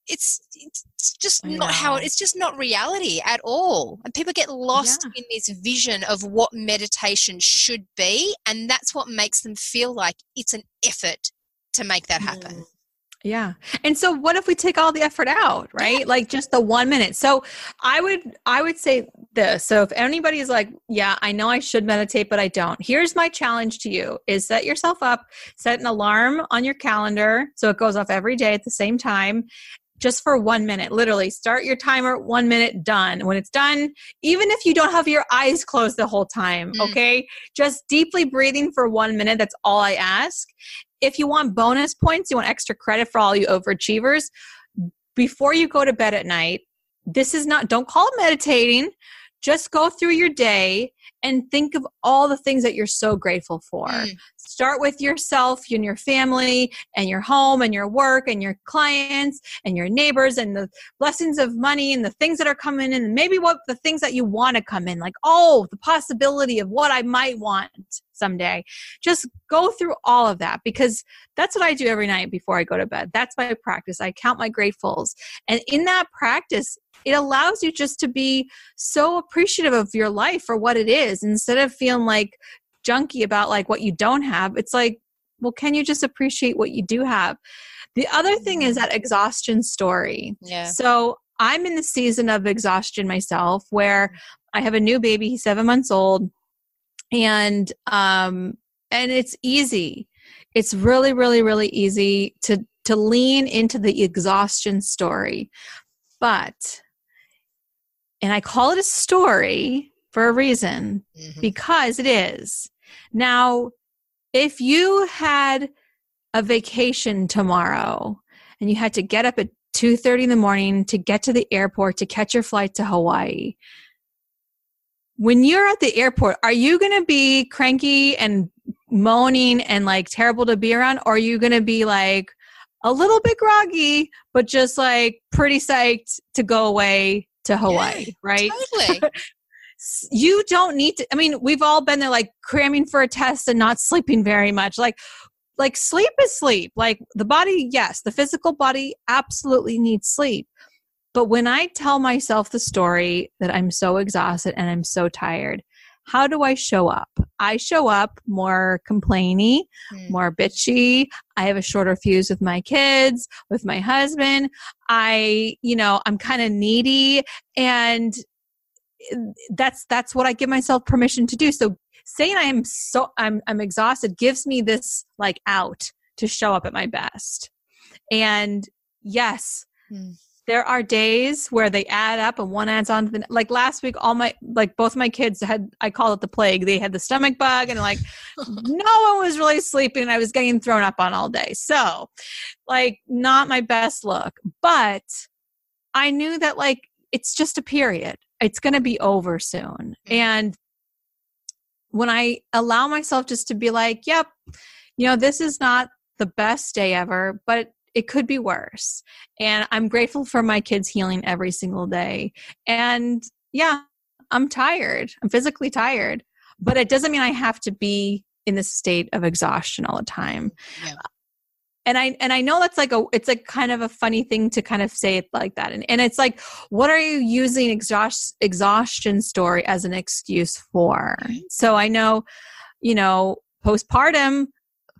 it's it's just not how it's just not reality at all and people get lost yeah. in this vision of what meditation should be and that's what makes them feel like it's an effort to make that happen mm. Yeah. And so what if we take all the effort out, right? Like just the 1 minute. So I would I would say this. So if anybody is like, yeah, I know I should meditate but I don't. Here's my challenge to you is set yourself up, set an alarm on your calendar so it goes off every day at the same time just for one minute. Literally, start your timer, one minute, done. When it's done, even if you don't have your eyes closed the whole time, mm. okay, just deeply breathing for one minute. That's all I ask. If you want bonus points, you want extra credit for all you overachievers, before you go to bed at night, this is not, don't call it meditating. Just go through your day and think of all the things that you're so grateful for. Mm. Start with yourself and your family and your home and your work and your clients and your neighbors and the blessings of money and the things that are coming in and maybe what the things that you want to come in like oh the possibility of what I might want someday. Just go through all of that because that's what I do every night before I go to bed. That's my practice. I count my gratefuls. And in that practice, it allows you just to be so appreciative of your life for what it is instead of feeling like junky about like what you don't have. It's like, well, can you just appreciate what you do have? The other thing is that exhaustion story. Yeah. So I'm in the season of exhaustion myself where I have a new baby, he's seven months old, and um and it's easy. It's really, really, really easy to to lean into the exhaustion story. But and I call it a story for a reason mm-hmm. because it is. Now, if you had a vacation tomorrow and you had to get up at 2:30 in the morning to get to the airport to catch your flight to Hawaii, when you're at the airport, are you going to be cranky and moaning and like terrible to be around or are you going to be like a little bit groggy but just like pretty psyched to go away to Hawaii, yeah, right? Totally. you don't need to I mean, we've all been there like cramming for a test and not sleeping very much. Like like sleep is sleep. Like the body, yes, the physical body absolutely needs sleep. But when I tell myself the story that I'm so exhausted and I'm so tired, how do I show up? I show up more complainy, mm. more bitchy. I have a shorter fuse with my kids, with my husband. I, you know, I'm kind of needy and eh, that's that's what I give myself permission to do. So saying I am so I'm I'm exhausted gives me this like out to show up at my best. And yes, mm there are days where they add up and one adds on to the like last week all my like both my kids had i call it the plague. They had the stomach bug and like no one was really sleeping. I was getting thrown up on all day. So like not my best look but i knew that like it's just a period. It's going to be over soon. Mm-hmm. and when i allow myself just to be like yep you know this is not the best day ever but it could be worse. And I'm grateful for my kids healing every single day. And yeah, I'm tired. I'm physically tired, but it doesn't mean I have to be in this state of exhaustion all the time. Yeah. And I and I know that's like a it's like kind of a funny thing to kind of say it like that. And and it's like, what are you using exhaust exhaustion story as an excuse for? So I know, you know, postpartum,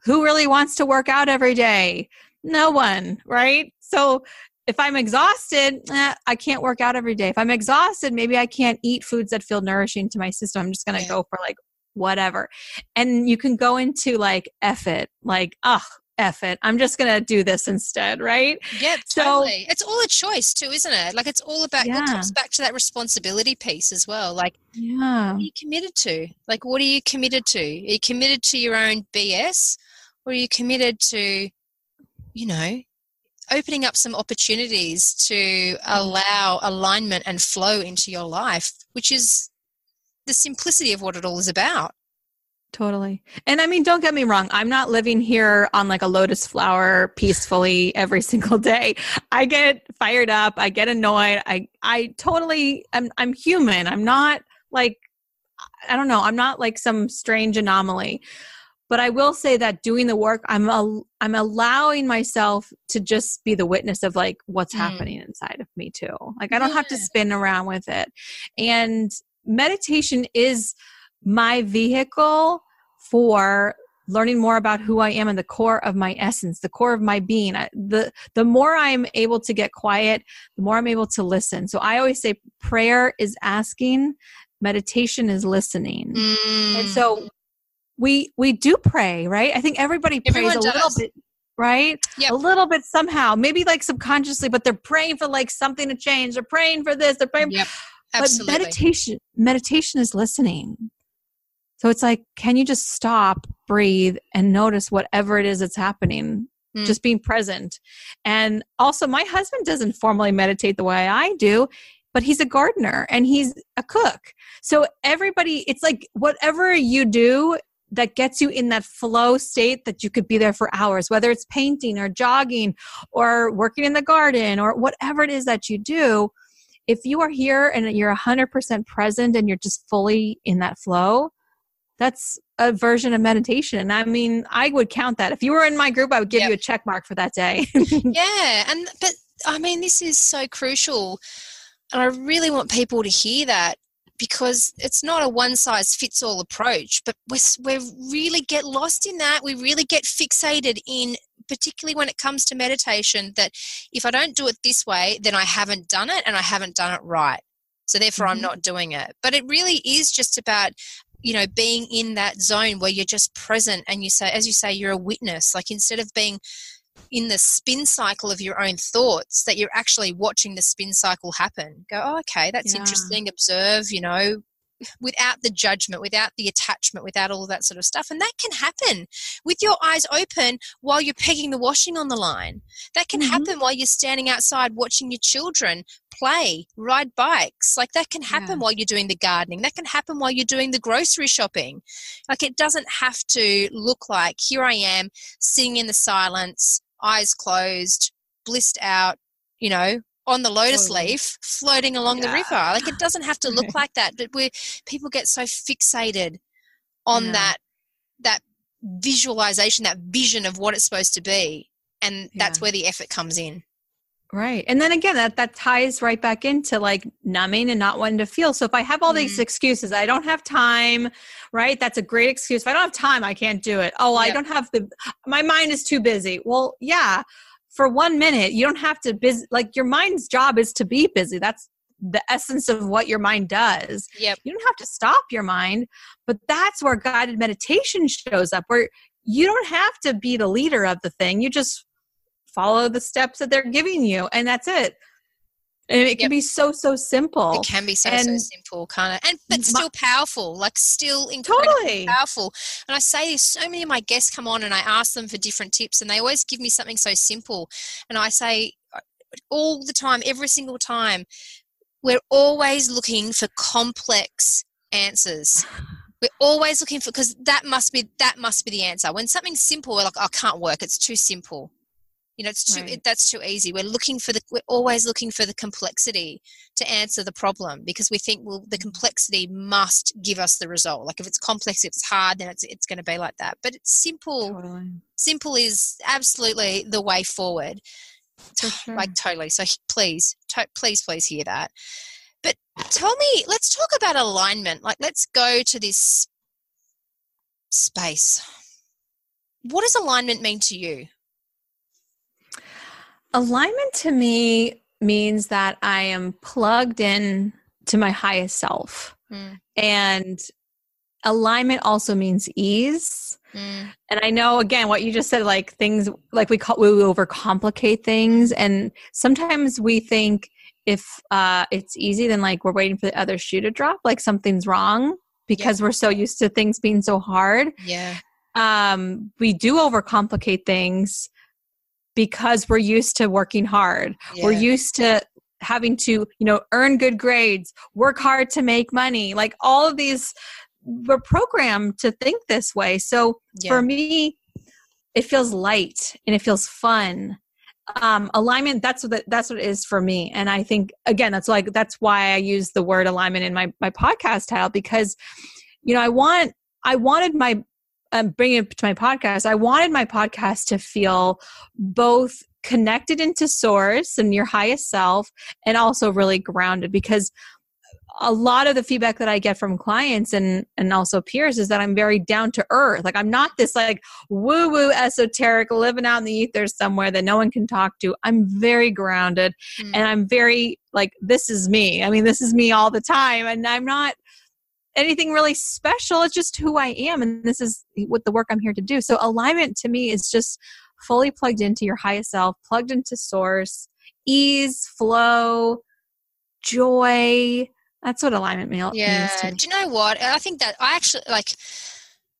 who really wants to work out every day? No one, right? So if I'm exhausted, eh, I can't work out every day. If I'm exhausted, maybe I can't eat foods that feel nourishing to my system. I'm just going to go for like whatever. And you can go into like F it, like, ugh, F it. I'm just going to do this instead, right? Yeah, totally. So, it's all a choice too, isn't it? Like it's all about, yeah. it comes back to that responsibility piece as well. Like, yeah. what are you committed to? Like, what are you committed to? Are you committed to your own BS or are you committed to you know, opening up some opportunities to allow alignment and flow into your life, which is the simplicity of what it all is about. Totally. And I mean, don't get me wrong. I'm not living here on like a lotus flower peacefully every single day. I get fired up. I get annoyed. I, I totally, I'm, I'm human. I'm not like, I don't know. I'm not like some strange anomaly but i will say that doing the work i'm a, i'm allowing myself to just be the witness of like what's mm. happening inside of me too like i don't yeah. have to spin around with it and meditation is my vehicle for learning more about who I am and the core of my essence, the core of my being. I, the the more I'm able to get quiet, the more I'm able to listen. So I always say prayer is asking, meditation is listening. Mm. And so we we do pray, right? I think everybody prays Everyone a does. little bit, right? Yep. A little bit somehow, maybe like subconsciously, but they're praying for like something to change. They're praying for this. They're praying. Yep. Absolutely. But meditation, meditation is listening. So it's like, can you just stop, breathe, and notice whatever it is that's happening? Mm. Just being present. And also, my husband doesn't formally meditate the way I do but he's a gardener and he's a cook. So everybody, it's like whatever you do that gets you in that flow state that you could be there for hours, whether it's painting or jogging or working in the garden or whatever it is that you do. If you are here and you're 100% present and you're just fully in that flow, that's a version of meditation. And I mean, I would count that. If you were in my group, I would give yep. you a check mark for that day. yeah. And, but I mean, this is so crucial. And I really want people to hear that because it's not a one size fits all approach, but we we really get lost in that. We really get fixated in, particularly when it comes to meditation, that if I don't do it this way, then I haven't done it and I haven't done it right. So therefore, mm-hmm. I'm not doing it. But it really is just about you know being in that zone where you're just present and you say as you say you're a witness like instead of being in the spin cycle of your own thoughts that you're actually watching the spin cycle happen go oh, okay that's yeah. interesting observe you know without the judgment, without the attachment, without all that sort of stuff. And that can happen with your eyes open while you're pegging the washing on the line. That can mm-hmm. happen while you're standing outside watching your children play, ride bikes. Like that can happen yeah. while you're doing the gardening. That can happen while you're doing the grocery shopping. Like it doesn't have to look like here I am sitting in the silence, eyes closed, blissed out, you know, on the lotus leaf floating along yeah. the river. Like it doesn't have to look like that, but we people get so fixated on yeah. that that visualization, that vision of what it's supposed to be, and that's yeah. where the effort comes in. Right. And then again, that, that ties right back into like numbing and not wanting to feel. So if I have all mm. these excuses, I don't have time, right? That's a great excuse. If I don't have time, I can't do it. Oh. I don't have the, my mind is too busy. Well, yeah, for one minute you don't have to busy like your mind's job is to be busy that's the essence of what your mind does yep. you don't have to stop your mind but that's where guided meditation shows up where you don't have to be the leader of the thing you just follow the steps that they're giving you and that's it. And it can yep. be so so simple. It can be so and so simple kind of and but still powerful like still incredibly totally. powerful. And i say so many of my guests come on and i ask them for different tips and they always give me something so simple. And i say uh, all the time every single time we're always looking for complex answers. We're always looking for because that must be that must be the answer. When something's simple we're like oh, i can't work. It's too simple you know it's too right. it, that's too easy. We're looking for the we're always looking for the complexity to answer the problem because we think well the mm-hmm. complexity must give us the result. Like if it's complex if it's hard then it's it's going to be like that. But it's simple totally. simple is absolutely the way forward. Sure. like totally. So please to, please please hear that. But tell me let's talk about alignment. Like let's go to this space. What does alignment mean to you Alignment to me means that I am plugged in to my highest self. Mm. And alignment also means ease. Mm. And I know again what you just said like things like we call we overcomplicate things and sometimes we think if uh it's easy then like we're waiting for the other shoe to drop like something's wrong because yeah. we're so used to things being so hard. Yeah. Um we do overcomplicate things because we're used to working hard. Yeah. We're used to having to, you know, earn good grades, work hard to make money. Like all of these we're programmed to think this way. So yeah. for me, it feels light and it feels fun. Um, alignment that's what that's what it is for me and i think again that's like that's why i use the word alignment in my my podcast title because you know i want i wanted my um, bringing it to my podcast, I wanted my podcast to feel both connected into source and your highest self and also really grounded because a lot of the feedback that I get from clients and and also peers is that I'm very down to earth. Like I'm not this like woo woo esoteric living out in the ether somewhere that no one can talk to. I'm very grounded mm. and I'm very like this is me. I mean this is me all the time and I'm not anything really special. It's just who I am. And this is what the work I'm here to do. So alignment to me is just fully plugged into your highest self, plugged into source, ease, flow, joy. That's what alignment means. Yeah. Do you know what? I think that I actually like,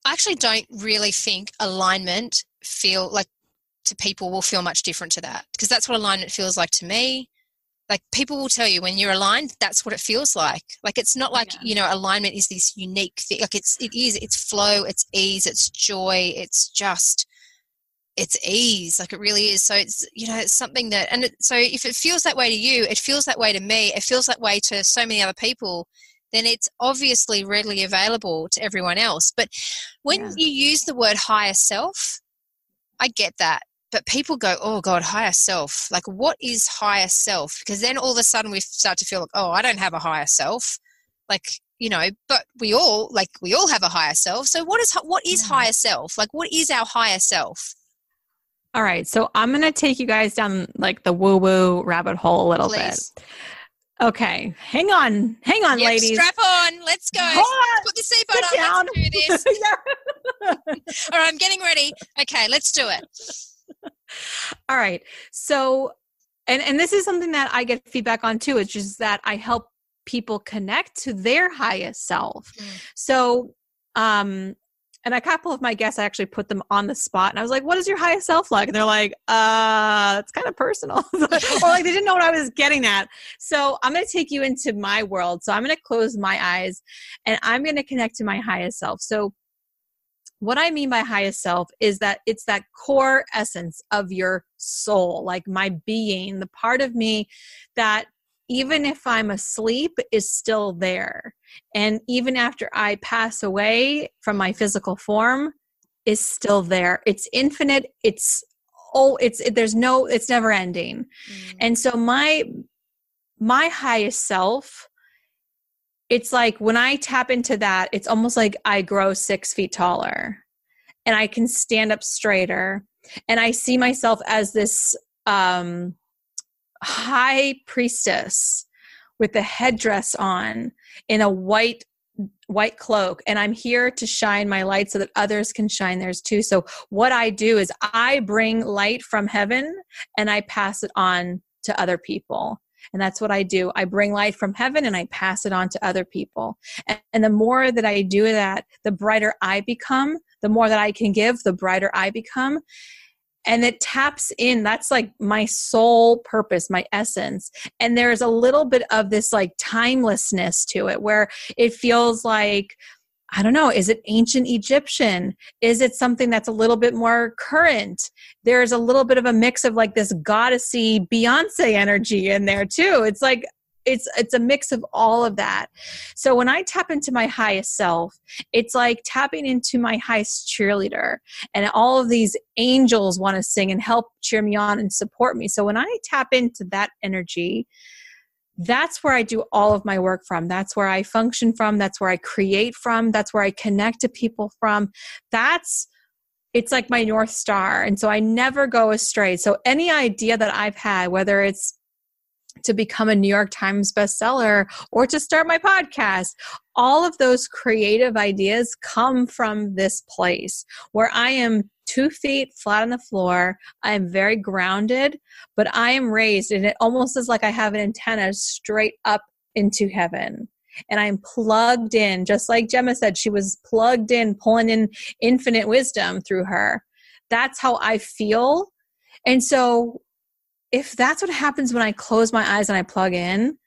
I actually don't really think alignment feel like to people will feel much different to that because that's what alignment feels like to me like people will tell you when you're aligned that's what it feels like. Like it's not like yeah. you know alignment is this unique thing. Like it's it is it's flow it's ease it's joy it's just it's ease. Like it really is. So it's you know it's something that and it, so if it feels that way to you it feels that way to me it feels that way to so many other people then it's obviously readily available to everyone else. But when yeah. you use the word higher self i get that but people go oh god higher self like what is higher self because then all of a sudden we start to feel like oh i don't have a higher self like you know but we all like we all have a higher self so what is what is yeah. higher self like what is our higher self all right. So I'm going to take you guys down like the woo woo rabbit hole a little Please. bit. Okay. Hang on. Hang on, yep, ladies. Strap on. Let's go. Put the seatbelt on. Let's do this. All right. I'm getting ready. Okay. Let's do it. All right. So, and, and this is something that I get feedback on too. It's just that I help people connect to their highest self. Mm. So, um, and a couple of my guests I actually put them on the spot and I was like, what is your highest self like? And they're like, uh, it's kind of personal. or like they didn't know what I was getting at. So I'm going to take you into my world. So I'm going to close my eyes and I'm going to connect to my highest self. So what I mean by highest self is that it's that core essence of your soul, like my being, the part of me that even if I'm asleep, is still there. And even after I pass away from my physical form, is still there. It's infinite. It's oh, it's it, there's no, it's never ending. Mm. And so my my highest self, it's like when I tap into that, it's almost like I grow six feet taller, and I can stand up straighter, and I see myself as this um high priestess with the headdress on in a white white cloak. And i'm here to shine my light so that others can shine theirs too. So what i do is i bring light from heaven and i pass it on to other people and that's what i do. I bring light from heaven and i pass it on to other people. And, and the more that i do that the brighter i become the more that i can give the brighter i become. And it taps in. That's like my soul purpose my essence. And there's a little bit of this like timelessness to it where it feels like I don't know, is it ancient Egyptian? Is it something that's a little bit more current? There's a little bit of a mix of like this goddessy Beyonce energy in there too. It's like it's it's a mix of all of that so when i tap into my highest self it's like tapping into my highest cheerleader and all of these angels want to sing and help cheer me on and support me so when i tap into that energy that's where I do all of my work from. That's where I function from. That's where I create from. That's where I connect to people from. That's it's like my north star and so i never go astray so any idea that i've had whether it's to become a New York Times bestseller or to start my podcast. All of those creative ideas come from this place where I am two feet flat on the floor. I am very grounded, but I am raised, and it almost is like I have an antenna straight up into heaven. And I'm plugged in, just like Gemma said, she was plugged in, pulling in infinite wisdom through her. That's how I feel. And so if that's what happens when I close my eyes and I plug in,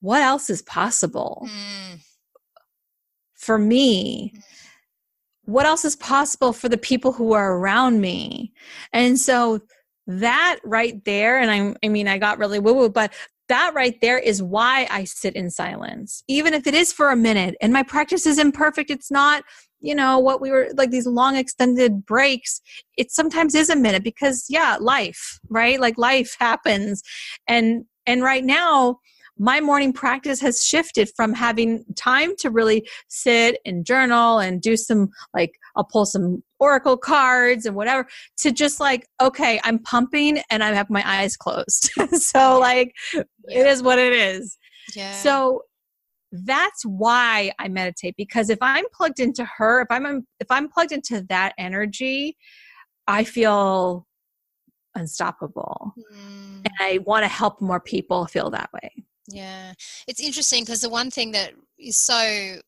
what else is possible? Mm. For me, mm. what else is possible for the people who are around me? And so that right there, and I, I mean, I got really woo woo, but that right there is why I sit in silence, even if it is for a minute. And my practice is imperfect. It's not you know what we were like these long extended breaks it sometimes is a minute because yeah life right? Like life happens. And and right now my morning practice has shifted from having time to really sit and journal and do some like I'll pull some oracle cards and whatever to just like okay I'm pumping and I have my eyes closed. So like yeah. it is what it is. Yeah. So that's why I meditate because if I'm plugged into her, if I'm if I'm plugged into that energy, I feel unstoppable. Mm. And I want to help more people feel that way. Yeah. It's interesting because the one thing that is so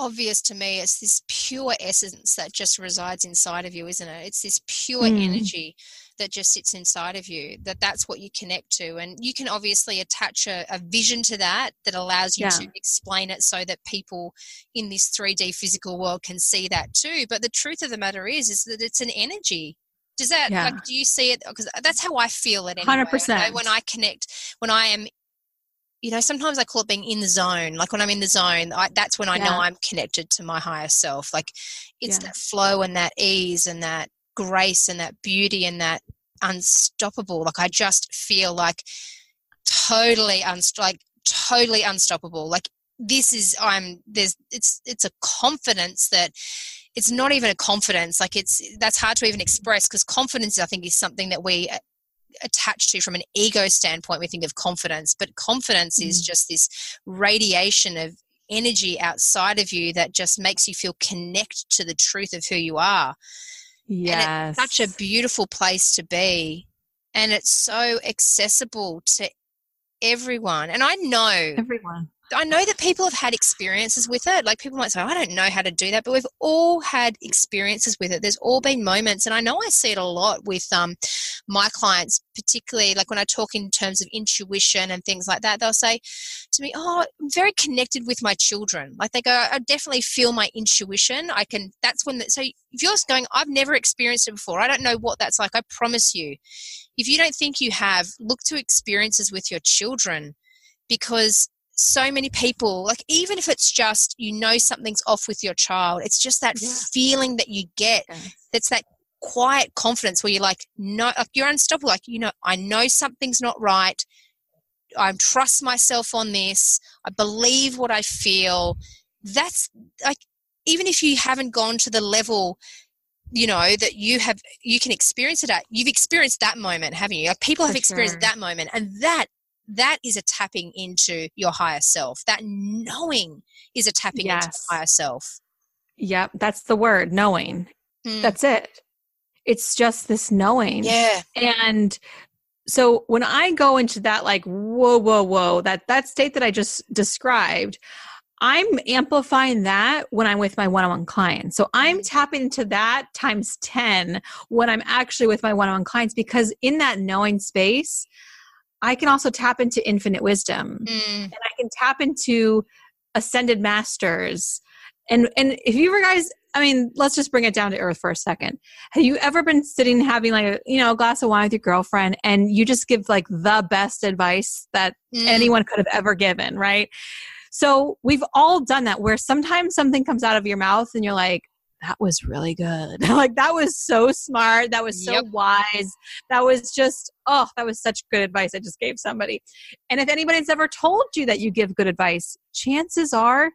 obvious to me. It's this pure essence that just resides inside of you, isn't it? It's this pure Mm. energy that just sits inside of you. That that's what you connect to, and you can obviously attach a, a vision to that that allows you Yeah. to explain it so that people in this 3D physical world can see that too. But the truth of the matter is, is that it's an energy. Does that Yeah. like? Do you see it? Because that's how I feel it. Anyway. 100%. When I connect, when I am you know, sometimes I call it being in the zone. Like when I'm in the zone, I, that's when I know I'm connected to my higher self. Like it's Yeah. that flow and that ease and that grace and that beauty and that unstoppable. Like I just feel like totally unst- like totally unstoppable. Like this is I'm there's it's it's a confidence that it's not even a confidence like it's that's hard to even express because confidence I think is something that we uh, uh, attach to from an ego standpoint we think of confidence but confidence is Mm. just this radiation of energy outside of you that just makes you feel connect to the truth of who you are Yes. such a beautiful place to be and it's so accessible to everyone and i know everyone. I know that people have had experiences with it. Like people might say, I don't know how to do that, but we've all had experiences with it. There's all been moments, and I know I see it a lot with um, my clients, particularly like when I talk in terms of intuition and things like that. They'll say to me, "Oh, I'm very connected with my children." Like they go, "I definitely feel my intuition. I can." That's when. The, so if you're going, I've never experienced it before. I don't know what that's like. I promise you, if you don't think you have, look to experiences with your children because so many people like even if it's just you know something's off with your child it's just that Yeah. feeling that you get that's that quiet confidence where you're like no like you're unstoppable like you know i know something's not right. I trust myself on this. I believe what i feel. That's like even if you haven't gone to the level you know that you have you can experience it at you've experienced that moment haven't you? Like people have For experienced sure. that moment and that that is a tapping into your higher self that knowing is a tapping into Yes. the higher self Yep, that's the word, knowing. Hmm. That's it. It's just this knowing. yeah And so when I go into that like whoa whoa whoa that that state that I just described, I'm amplifying that when I'm with my one-on-one clients. So I'm Mhm. tapping into that times 10 when I'm actually with my one-on-one clients because in that knowing space, I can also tap into infinite wisdom Mm. and I can tap into ascended masters. And and if you ever guys, I mean, let's just bring it down to earth for a second. Have you ever been sitting having like a you know a glass of wine with your girlfriend and you just give like the best advice that Mm. anyone could have ever given, right? So we've all done that where sometimes something comes out of your mouth and you're like, that was really good. like that was so smart. That was so Yep. wise. That was just, oh, that was such good advice I just gave somebody. And if anybody's ever told you that you give good advice, chances are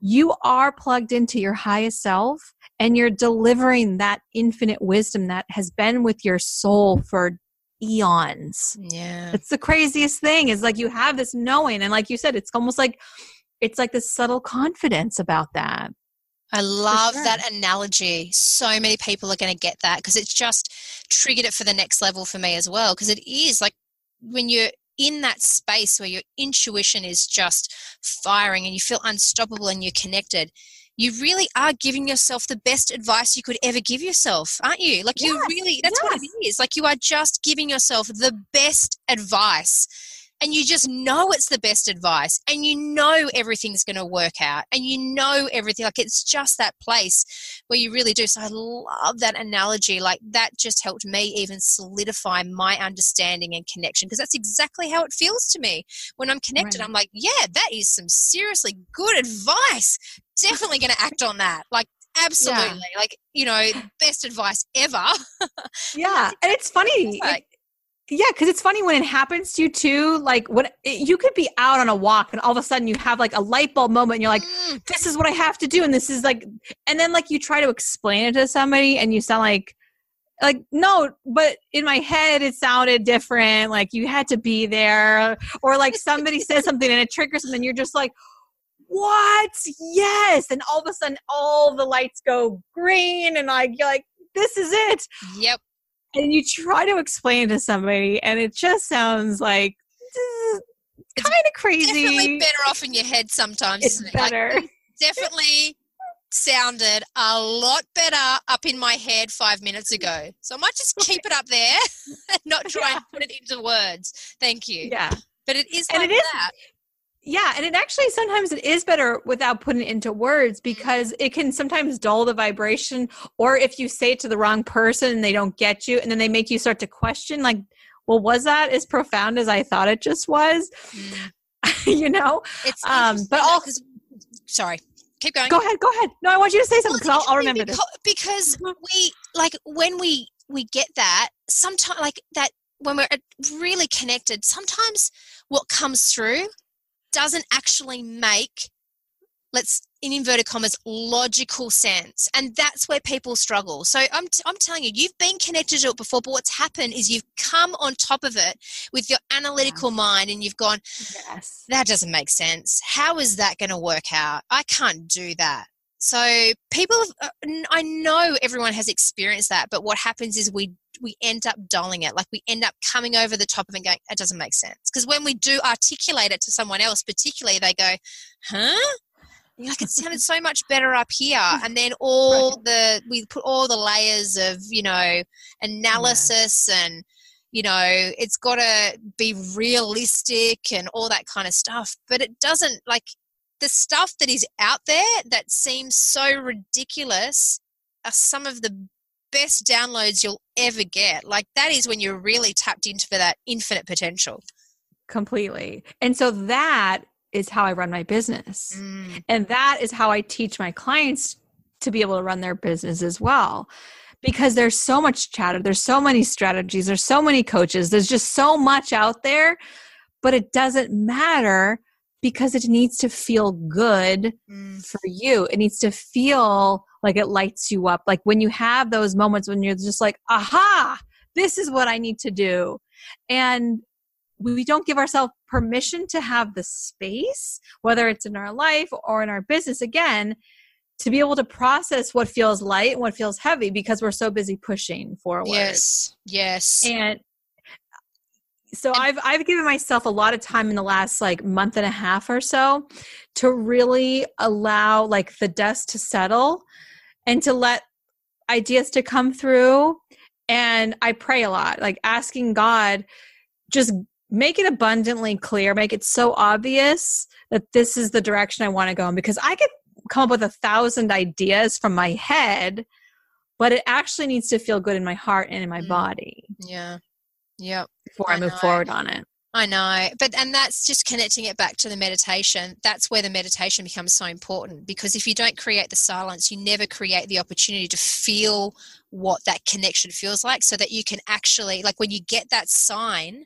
you are plugged into your highest self and you're delivering that infinite wisdom that has been with your soul for eons. yeah It's the craziest thing is like you have this knowing and like you said it's almost like it's like this subtle confidence about that. I love sure. that analogy. So many people are going to get that because it's just triggered it for the next level for me as well. Because it is like when you're in that space where your intuition is just firing and you feel unstoppable and you're connected, you really are giving yourself the best advice you could ever give yourself, aren't you? Like you Yes, really, that's what it is. Like you are just giving yourself the best advice and you just know it's the best advice and you know everything's going to work out and you know everything like it's just that place where you really do. So i love that analogy like that just helped me even solidify my understanding and connection because that's exactly how it feels to me. When i'm connected Right. i'm like yeah that is some seriously good advice. Definitely going to act on that. Like absolutely. Like you know best advice ever. Yeah, and it's funny. Like- yeah, because it's funny when it happens to you too. Like when it, you could be out on a walk and all of a sudden you have like a light bulb moment and you're like, Mm, this is what I have to do. And this is like, and then like you try to explain it to somebody and you sound like, like, no, but in my head it sounded different. Like you had to be there. Or like somebody says something and it triggers something. You're just like, what? Yes. And all of a sudden all the lights go green and like, you're like, this is it yep and you try to explain to somebody and it just sounds like kind of crazy definitely better off in your head sometimes it's isn't it? Like, definitely sounded a lot better up in my head five minutes ago. So I might just keep it up there and not try yeah. and put it into words. Thank you. Yeah. But it is and like it is, that. Yeah, and it actually sometimes it is better without putting it into words mm-hmm. because it can sometimes dull the vibration or if you say it to the wrong person and they don't get you and then they make you start to question like well was that as profound as I thought it just was? Mm. you know? It's um but all cuz sorry keep going. Go ahead, go ahead. No, I want you to say something because I'll, I'll, remember because, this. Because we like when we we get that sometimes like that when we're really connected. Sometimes what comes through doesn't actually make let's in inverted commas logical sense. And that's where people struggle. So I'm, t- I'm telling you you've been connected to it before but what's happened is you've come on top of it with your analytical yeah. mind and you've gone yes. That doesn't make sense. How is that going to work out? I can't do that. So people uh, i know everyone has experienced that but what happens is we we end up dulling it like we end up coming over the top of it going it doesn't make sense because when we do articulate it to someone else particularly they go huh like it sounded so much better up here and then all right. the we put all the layers of you know analysis yeah. and you know it's got to be realistic and all that kind of stuff but it doesn't like the stuff that is out there that seems so ridiculous are some of the best downloads you'll ever get like that is when you're really tapped into for that infinite potential completely and so that is how I run my business. Mm. And that is how I teach my clients to be able to run their business as well. Because there's so much chatter, there's so many strategies, there's so many coaches, there's just so much out there, but it doesn't matter because it needs to feel good mm. for you. It needs to feel like it lights you up. Like when you have those moments when you're just like, aha, this is what I need to do. And we don't give ourselves permission to have the space, whether it's in our life or in our business, again, to be able to process what feels light and what feels heavy because we're so busy pushing forward. Yes. Yes. And so I've I've given myself a lot of time in the last like month and a half or so to really allow like the dust to settle and to let ideas to come through and I pray a lot like asking God just make it abundantly clear, make it so obvious that this is the direction I want to go in because I could come up with a thousand ideas from my head, but it actually needs to feel good in my heart and in my mm. body. Yeah. Yep. Before I, I move forward on it. I know, but and that's just connecting it back to the meditation. That's where the meditation becomes so important because if you don't create the silence, you never create the opportunity to feel what that connection feels like so that you can actually like when you get that sign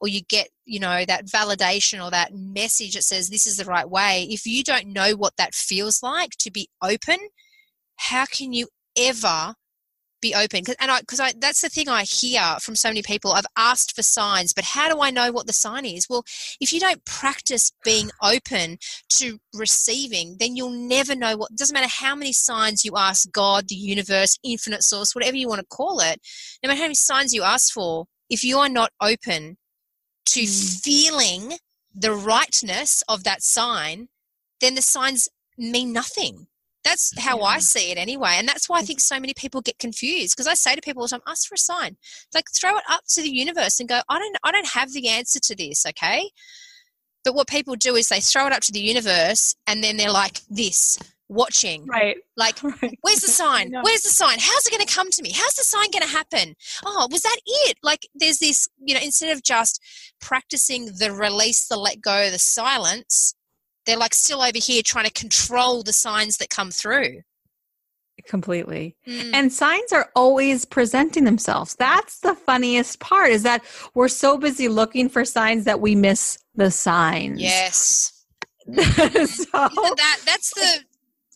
or you get you know that validation or that message that says this is the right way if you don't know what that feels like to be open how can you ever be open and I because I that's the thing I hear from so many people I've asked for signs but how do I know what the sign is well if you don't practice being open to receiving then you'll never know what doesn't matter how many signs you ask God the universe infinite source whatever you want to call it no matter how many signs you ask for if you are not open to mm. feeling the rightness of that sign, then the signs mean nothing. That's how. I see it anyway. And that's why I think so many people get confused. Because I say to people all the time, ask for a sign. Like throw it up to the universe and go, I don't I don't have the answer to this, okay? But what people do is they throw it up to the universe and then they're like, this watching. Right. Like, right. where's the sign? Where's the sign? How's it going to come to me? How's the sign going to happen? Oh, was that it? Like, there's this, you know, instead of just practicing the release, the let go, the silence, they're like still over here trying to control the signs that come through. Completely. Mm. And signs are always presenting themselves. That's the funniest part is that we're so busy looking for signs that we miss the signs. Yes. so, that that's the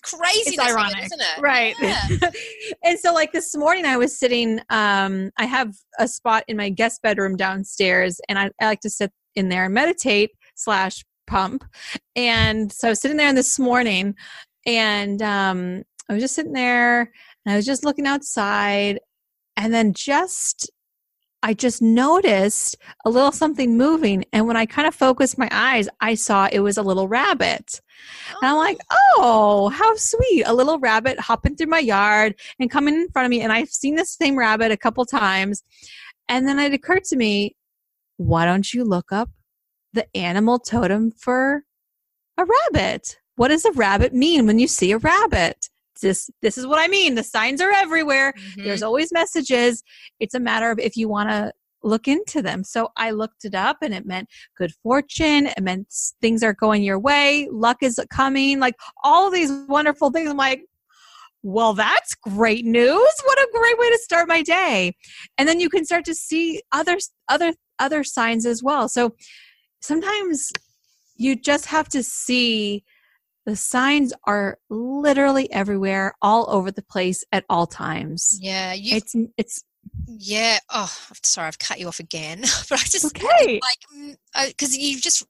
crazy ironic it, isn't it right yeah. and so like this morning i was sitting um i have a spot in my guest bedroom downstairs and I, I like to sit in there and meditate slash pump and so i was sitting there this morning and um i was just sitting there and i was just looking outside and then just I just noticed a little something moving. And when I kind of focused my eyes, I saw it was a little rabbit. And I'm like, oh, how sweet. A little rabbit hopping through my yard and coming in front of me. And I've seen the same rabbit a couple times. And then it occurred to me, why don't you look up the animal totem for a rabbit? What does a rabbit mean when you see a rabbit? This, this is what I mean. The signs are everywhere. Mm-hmm. There's always messages. It's a matter of if you want to look into them. So I looked it up and it meant good fortune. It meant things are going your way. Luck is coming. Like all these wonderful things. I'm like, well, that's great news. What a great way to start my day. And then you can start to see other, other, other signs as well. So sometimes you just have to see the signs are literally everywhere all over the place at all times. Yeah you, it's it's yeah oh sorry i've cut you off again. But i just okay. like because mm, you just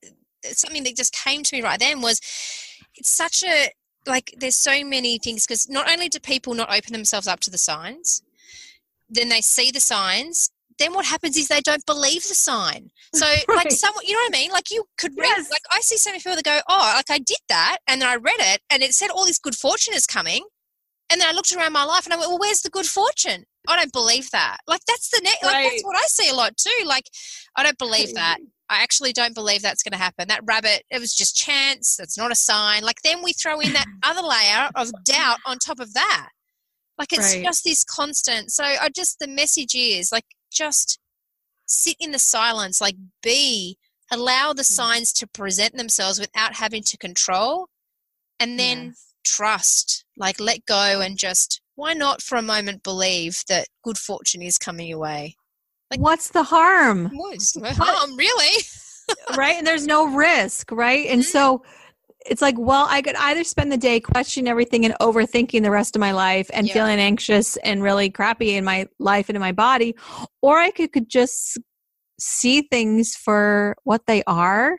something that just came to me right then was it's such a like there's so many things because not only do people not open themselves up to the signs then they see the signs then what happens is they don't believe the sign. So, right. like, someone, you know what I mean? Like, you could read, yes. like, I see so many people that go, oh, like, I did that, and then I read it, and it said all this good fortune is coming. And then I looked around my life and I went, well, where's the good fortune? I don't believe that. Like, that's the next, right. like, that's what I see a lot too. Like, I don't believe that. I actually don't believe that's going to happen. That rabbit, it was just chance. That's not a sign. Like, then we throw in that other layer of doubt on top of that. Like, it's right. just this constant. So, I just, the message is like, just sit in the silence, like be, allow the mm. signs to present themselves without having to control, and then yes. trust, like let go and just, why not for a moment believe that good fortune is coming your way? Like, what's the harm? What's the harm, really? right? And there's no risk, right? And mm-hmm. so it's like, well, I could either spend the day questioning everything and overthinking the rest of my life and yeah. feeling anxious and really crappy in my life and in my body, or I could, could just see things for what they are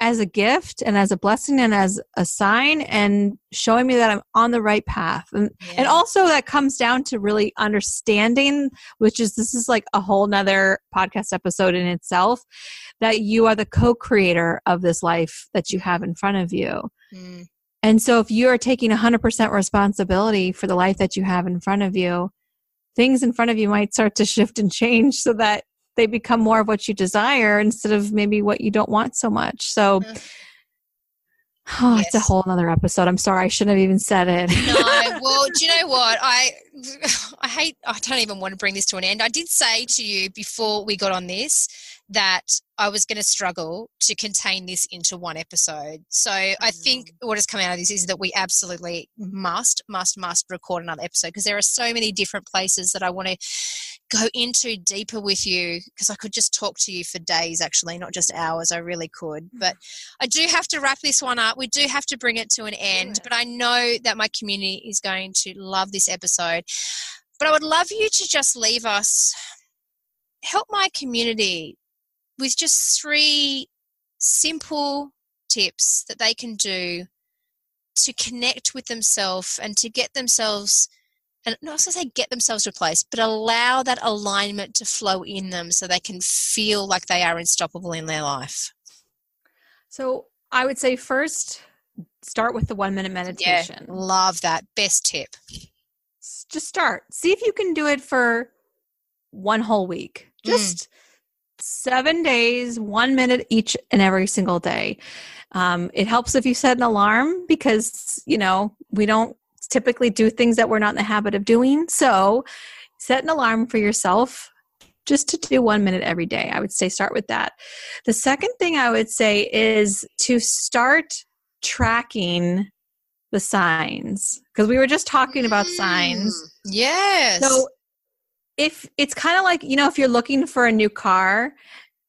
as a gift and as a blessing and as a sign and showing me that I'm on the right path. And yeah. and also that comes down to really understanding, which is this is like a whole nother podcast episode in itself, that you are the co-creator of this life that you have in front of you. Mm. And so if you are taking 100% responsibility for the life that you have in front of you, things in front of you might start to shift and change so that they become more of what you desire instead of maybe what you don't want so much. So, oh, yes. it's a whole other episode. I'm sorry, I shouldn't have even said it. no, well, do you know what? I I hate. I don't even want to bring this to an end. I did say to you before we got on this that I was going to struggle to contain this into one episode. So I think mm. what has come out of this is that we absolutely must, must, must record another episode because there are so many different places that I want to go into deeper with you because I could just talk to you for days, actually, not just hours. I really could. Hmm. But I do have to wrap this one up. We do have to bring it to an end. But I know that my community is going to love this episode. But I would love you to just leave us, help my community with just three simple tips that they can do to connect with themselves and to get themselves and not to say get themselves replaced, but allow that alignment to flow in them so they can feel like they are unstoppable in their life. So I would say first start with the one minute meditation. Yeah, love that. Best tip. Just start. See if you can do it for one whole week. Mm. Just mm seven days, one minute each and every single day. Um, it helps if you set an alarm because, you know, we don't typically do things that we're not in the habit of doing. So set an alarm for yourself just to do one minute every day. I would say start with that. The second thing I would say is to start tracking the signs because we were just talking about mm, signs. Yes. So if it's kind of like you know if you're looking for a new car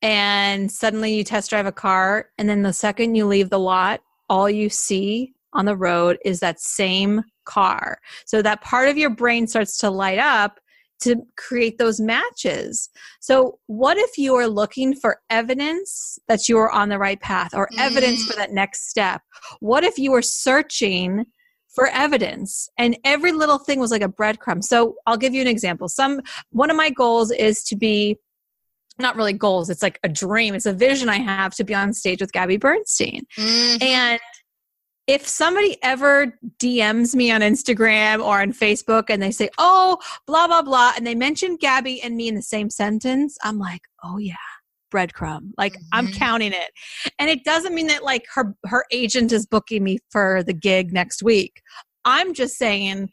and suddenly you test drive a car and then the second you leave the lot all you see on the road is that same car so that part of your brain starts to light up to create those matches. So, what if you are looking for evidence that you are on the right path or evidence for mm. that next step? What if you are searching for evidence and every little thing was like a breadcrumb so i'll give you an example some one of my goals is to be not really goals. It's like a dream. It's a vision I have to be on stage with Gabby Bernstein. Mm-hmm. And if somebody ever DMs me on Instagram or on Facebook and they say, oh, blah, blah, blah, and they mention Gabby and me in the same sentence, I'm like, oh, yeah breadcrumb. Like mm-hmm. i'm counting it. And it doesn't mean that like her her agent is booking me for the gig next week. I'm just saying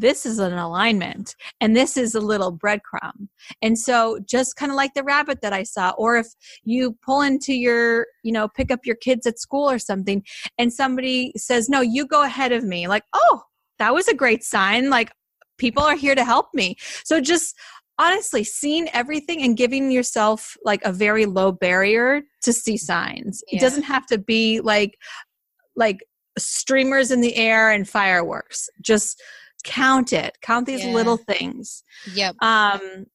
this is an alignment and this is a little breadcrumb. And so just kind of like the rabbit that i saw or if you pull into your you know pick up your kids at school or something and somebody says no you go ahead of me like oh that was a great sign like people are here to help me. So just honestly seeing everything and giving yourself like a very low barrier to see signs. Yeah. it doesn't have to be like like streamers in the air and fireworks. Just count it count these yeah. little things. Yep. Um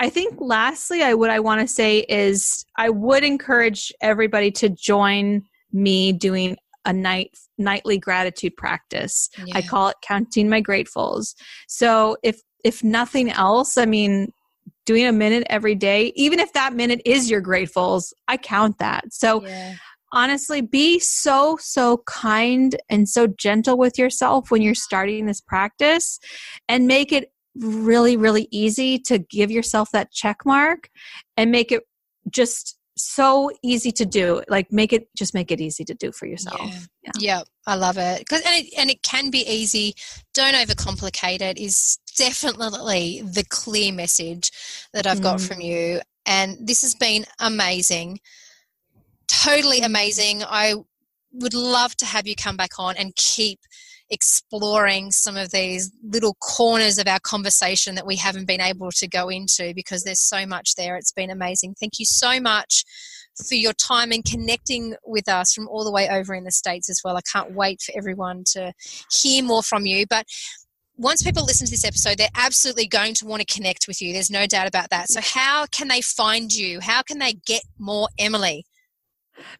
i think lastly i what i want to say is i would encourage everybody to join me doing a night nightly gratitude practice. Yeah. i call it counting my gratefuls. So if if nothing else i mean doing a minute every day even if that minute is your gratefuls i count that. So yeah honestly be so so kind and so gentle with yourself when you're starting this practice and make it really really easy to give yourself that check mark and make it just so easy to do. Like make it just make it easy to do for yourself. Yeah, yeah. yeah i love it. Because and it, and it can be easy. Don't overcomplicate it is definitely the clear message that i've mm. got from you. And this has been amazing totally amazing. I would love to have you come back on and keep exploring some of these little corners of our conversation that we haven't been able to go into because there's so much there. It's been amazing. Thank you so much for your time and connecting with us from all the way over in the States as well. I can't wait for everyone to hear more from you. But once people listen to this episode, they're absolutely going to want to connect with you. There's no doubt about that. So, how can they find you? How can they get more Emily?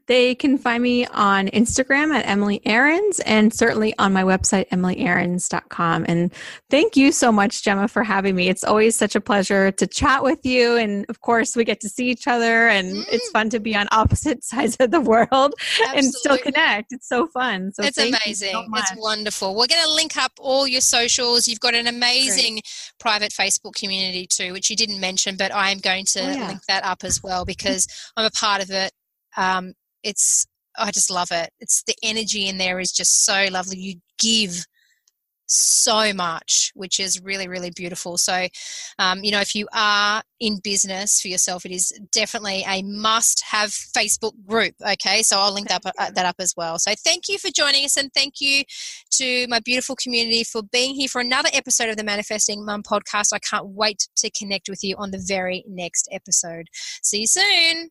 They can find me on Instagram at Emily Aarons and certainly on my website, emilyaarons.com. And thank you so much, Gemma, for having me. It's always such a pleasure to chat with you. And of course, we get to see each other, and mm. it's fun to be on opposite sides of the world Absolutely. and still connect. It's so fun. So it's amazing. So it's wonderful. We're going to link up all your socials. You've got an amazing Great. private Facebook community too, which you didn't mention, but I am going to oh, yeah. link that up as well because I'm a part of it um, it's I just love it. It's the energy in there is just so lovely. You give so much, which is really, really beautiful. So, um, you know, if you are in business for yourself, it is definitely a must have Facebook group. Okay. So I'll link that up, uh, that up as well. So thank you for joining us and thank you to my beautiful community for being here for another episode of the Manifesting Mum podcast. I can't wait to connect with you on the very next episode. See you soon.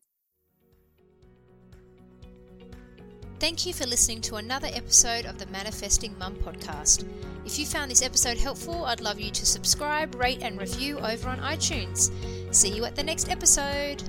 Thank you for listening to another episode of the Manifesting Mum podcast. If you found this episode helpful, I'd love you to subscribe, rate, and review over on iTunes. See you at the next episode.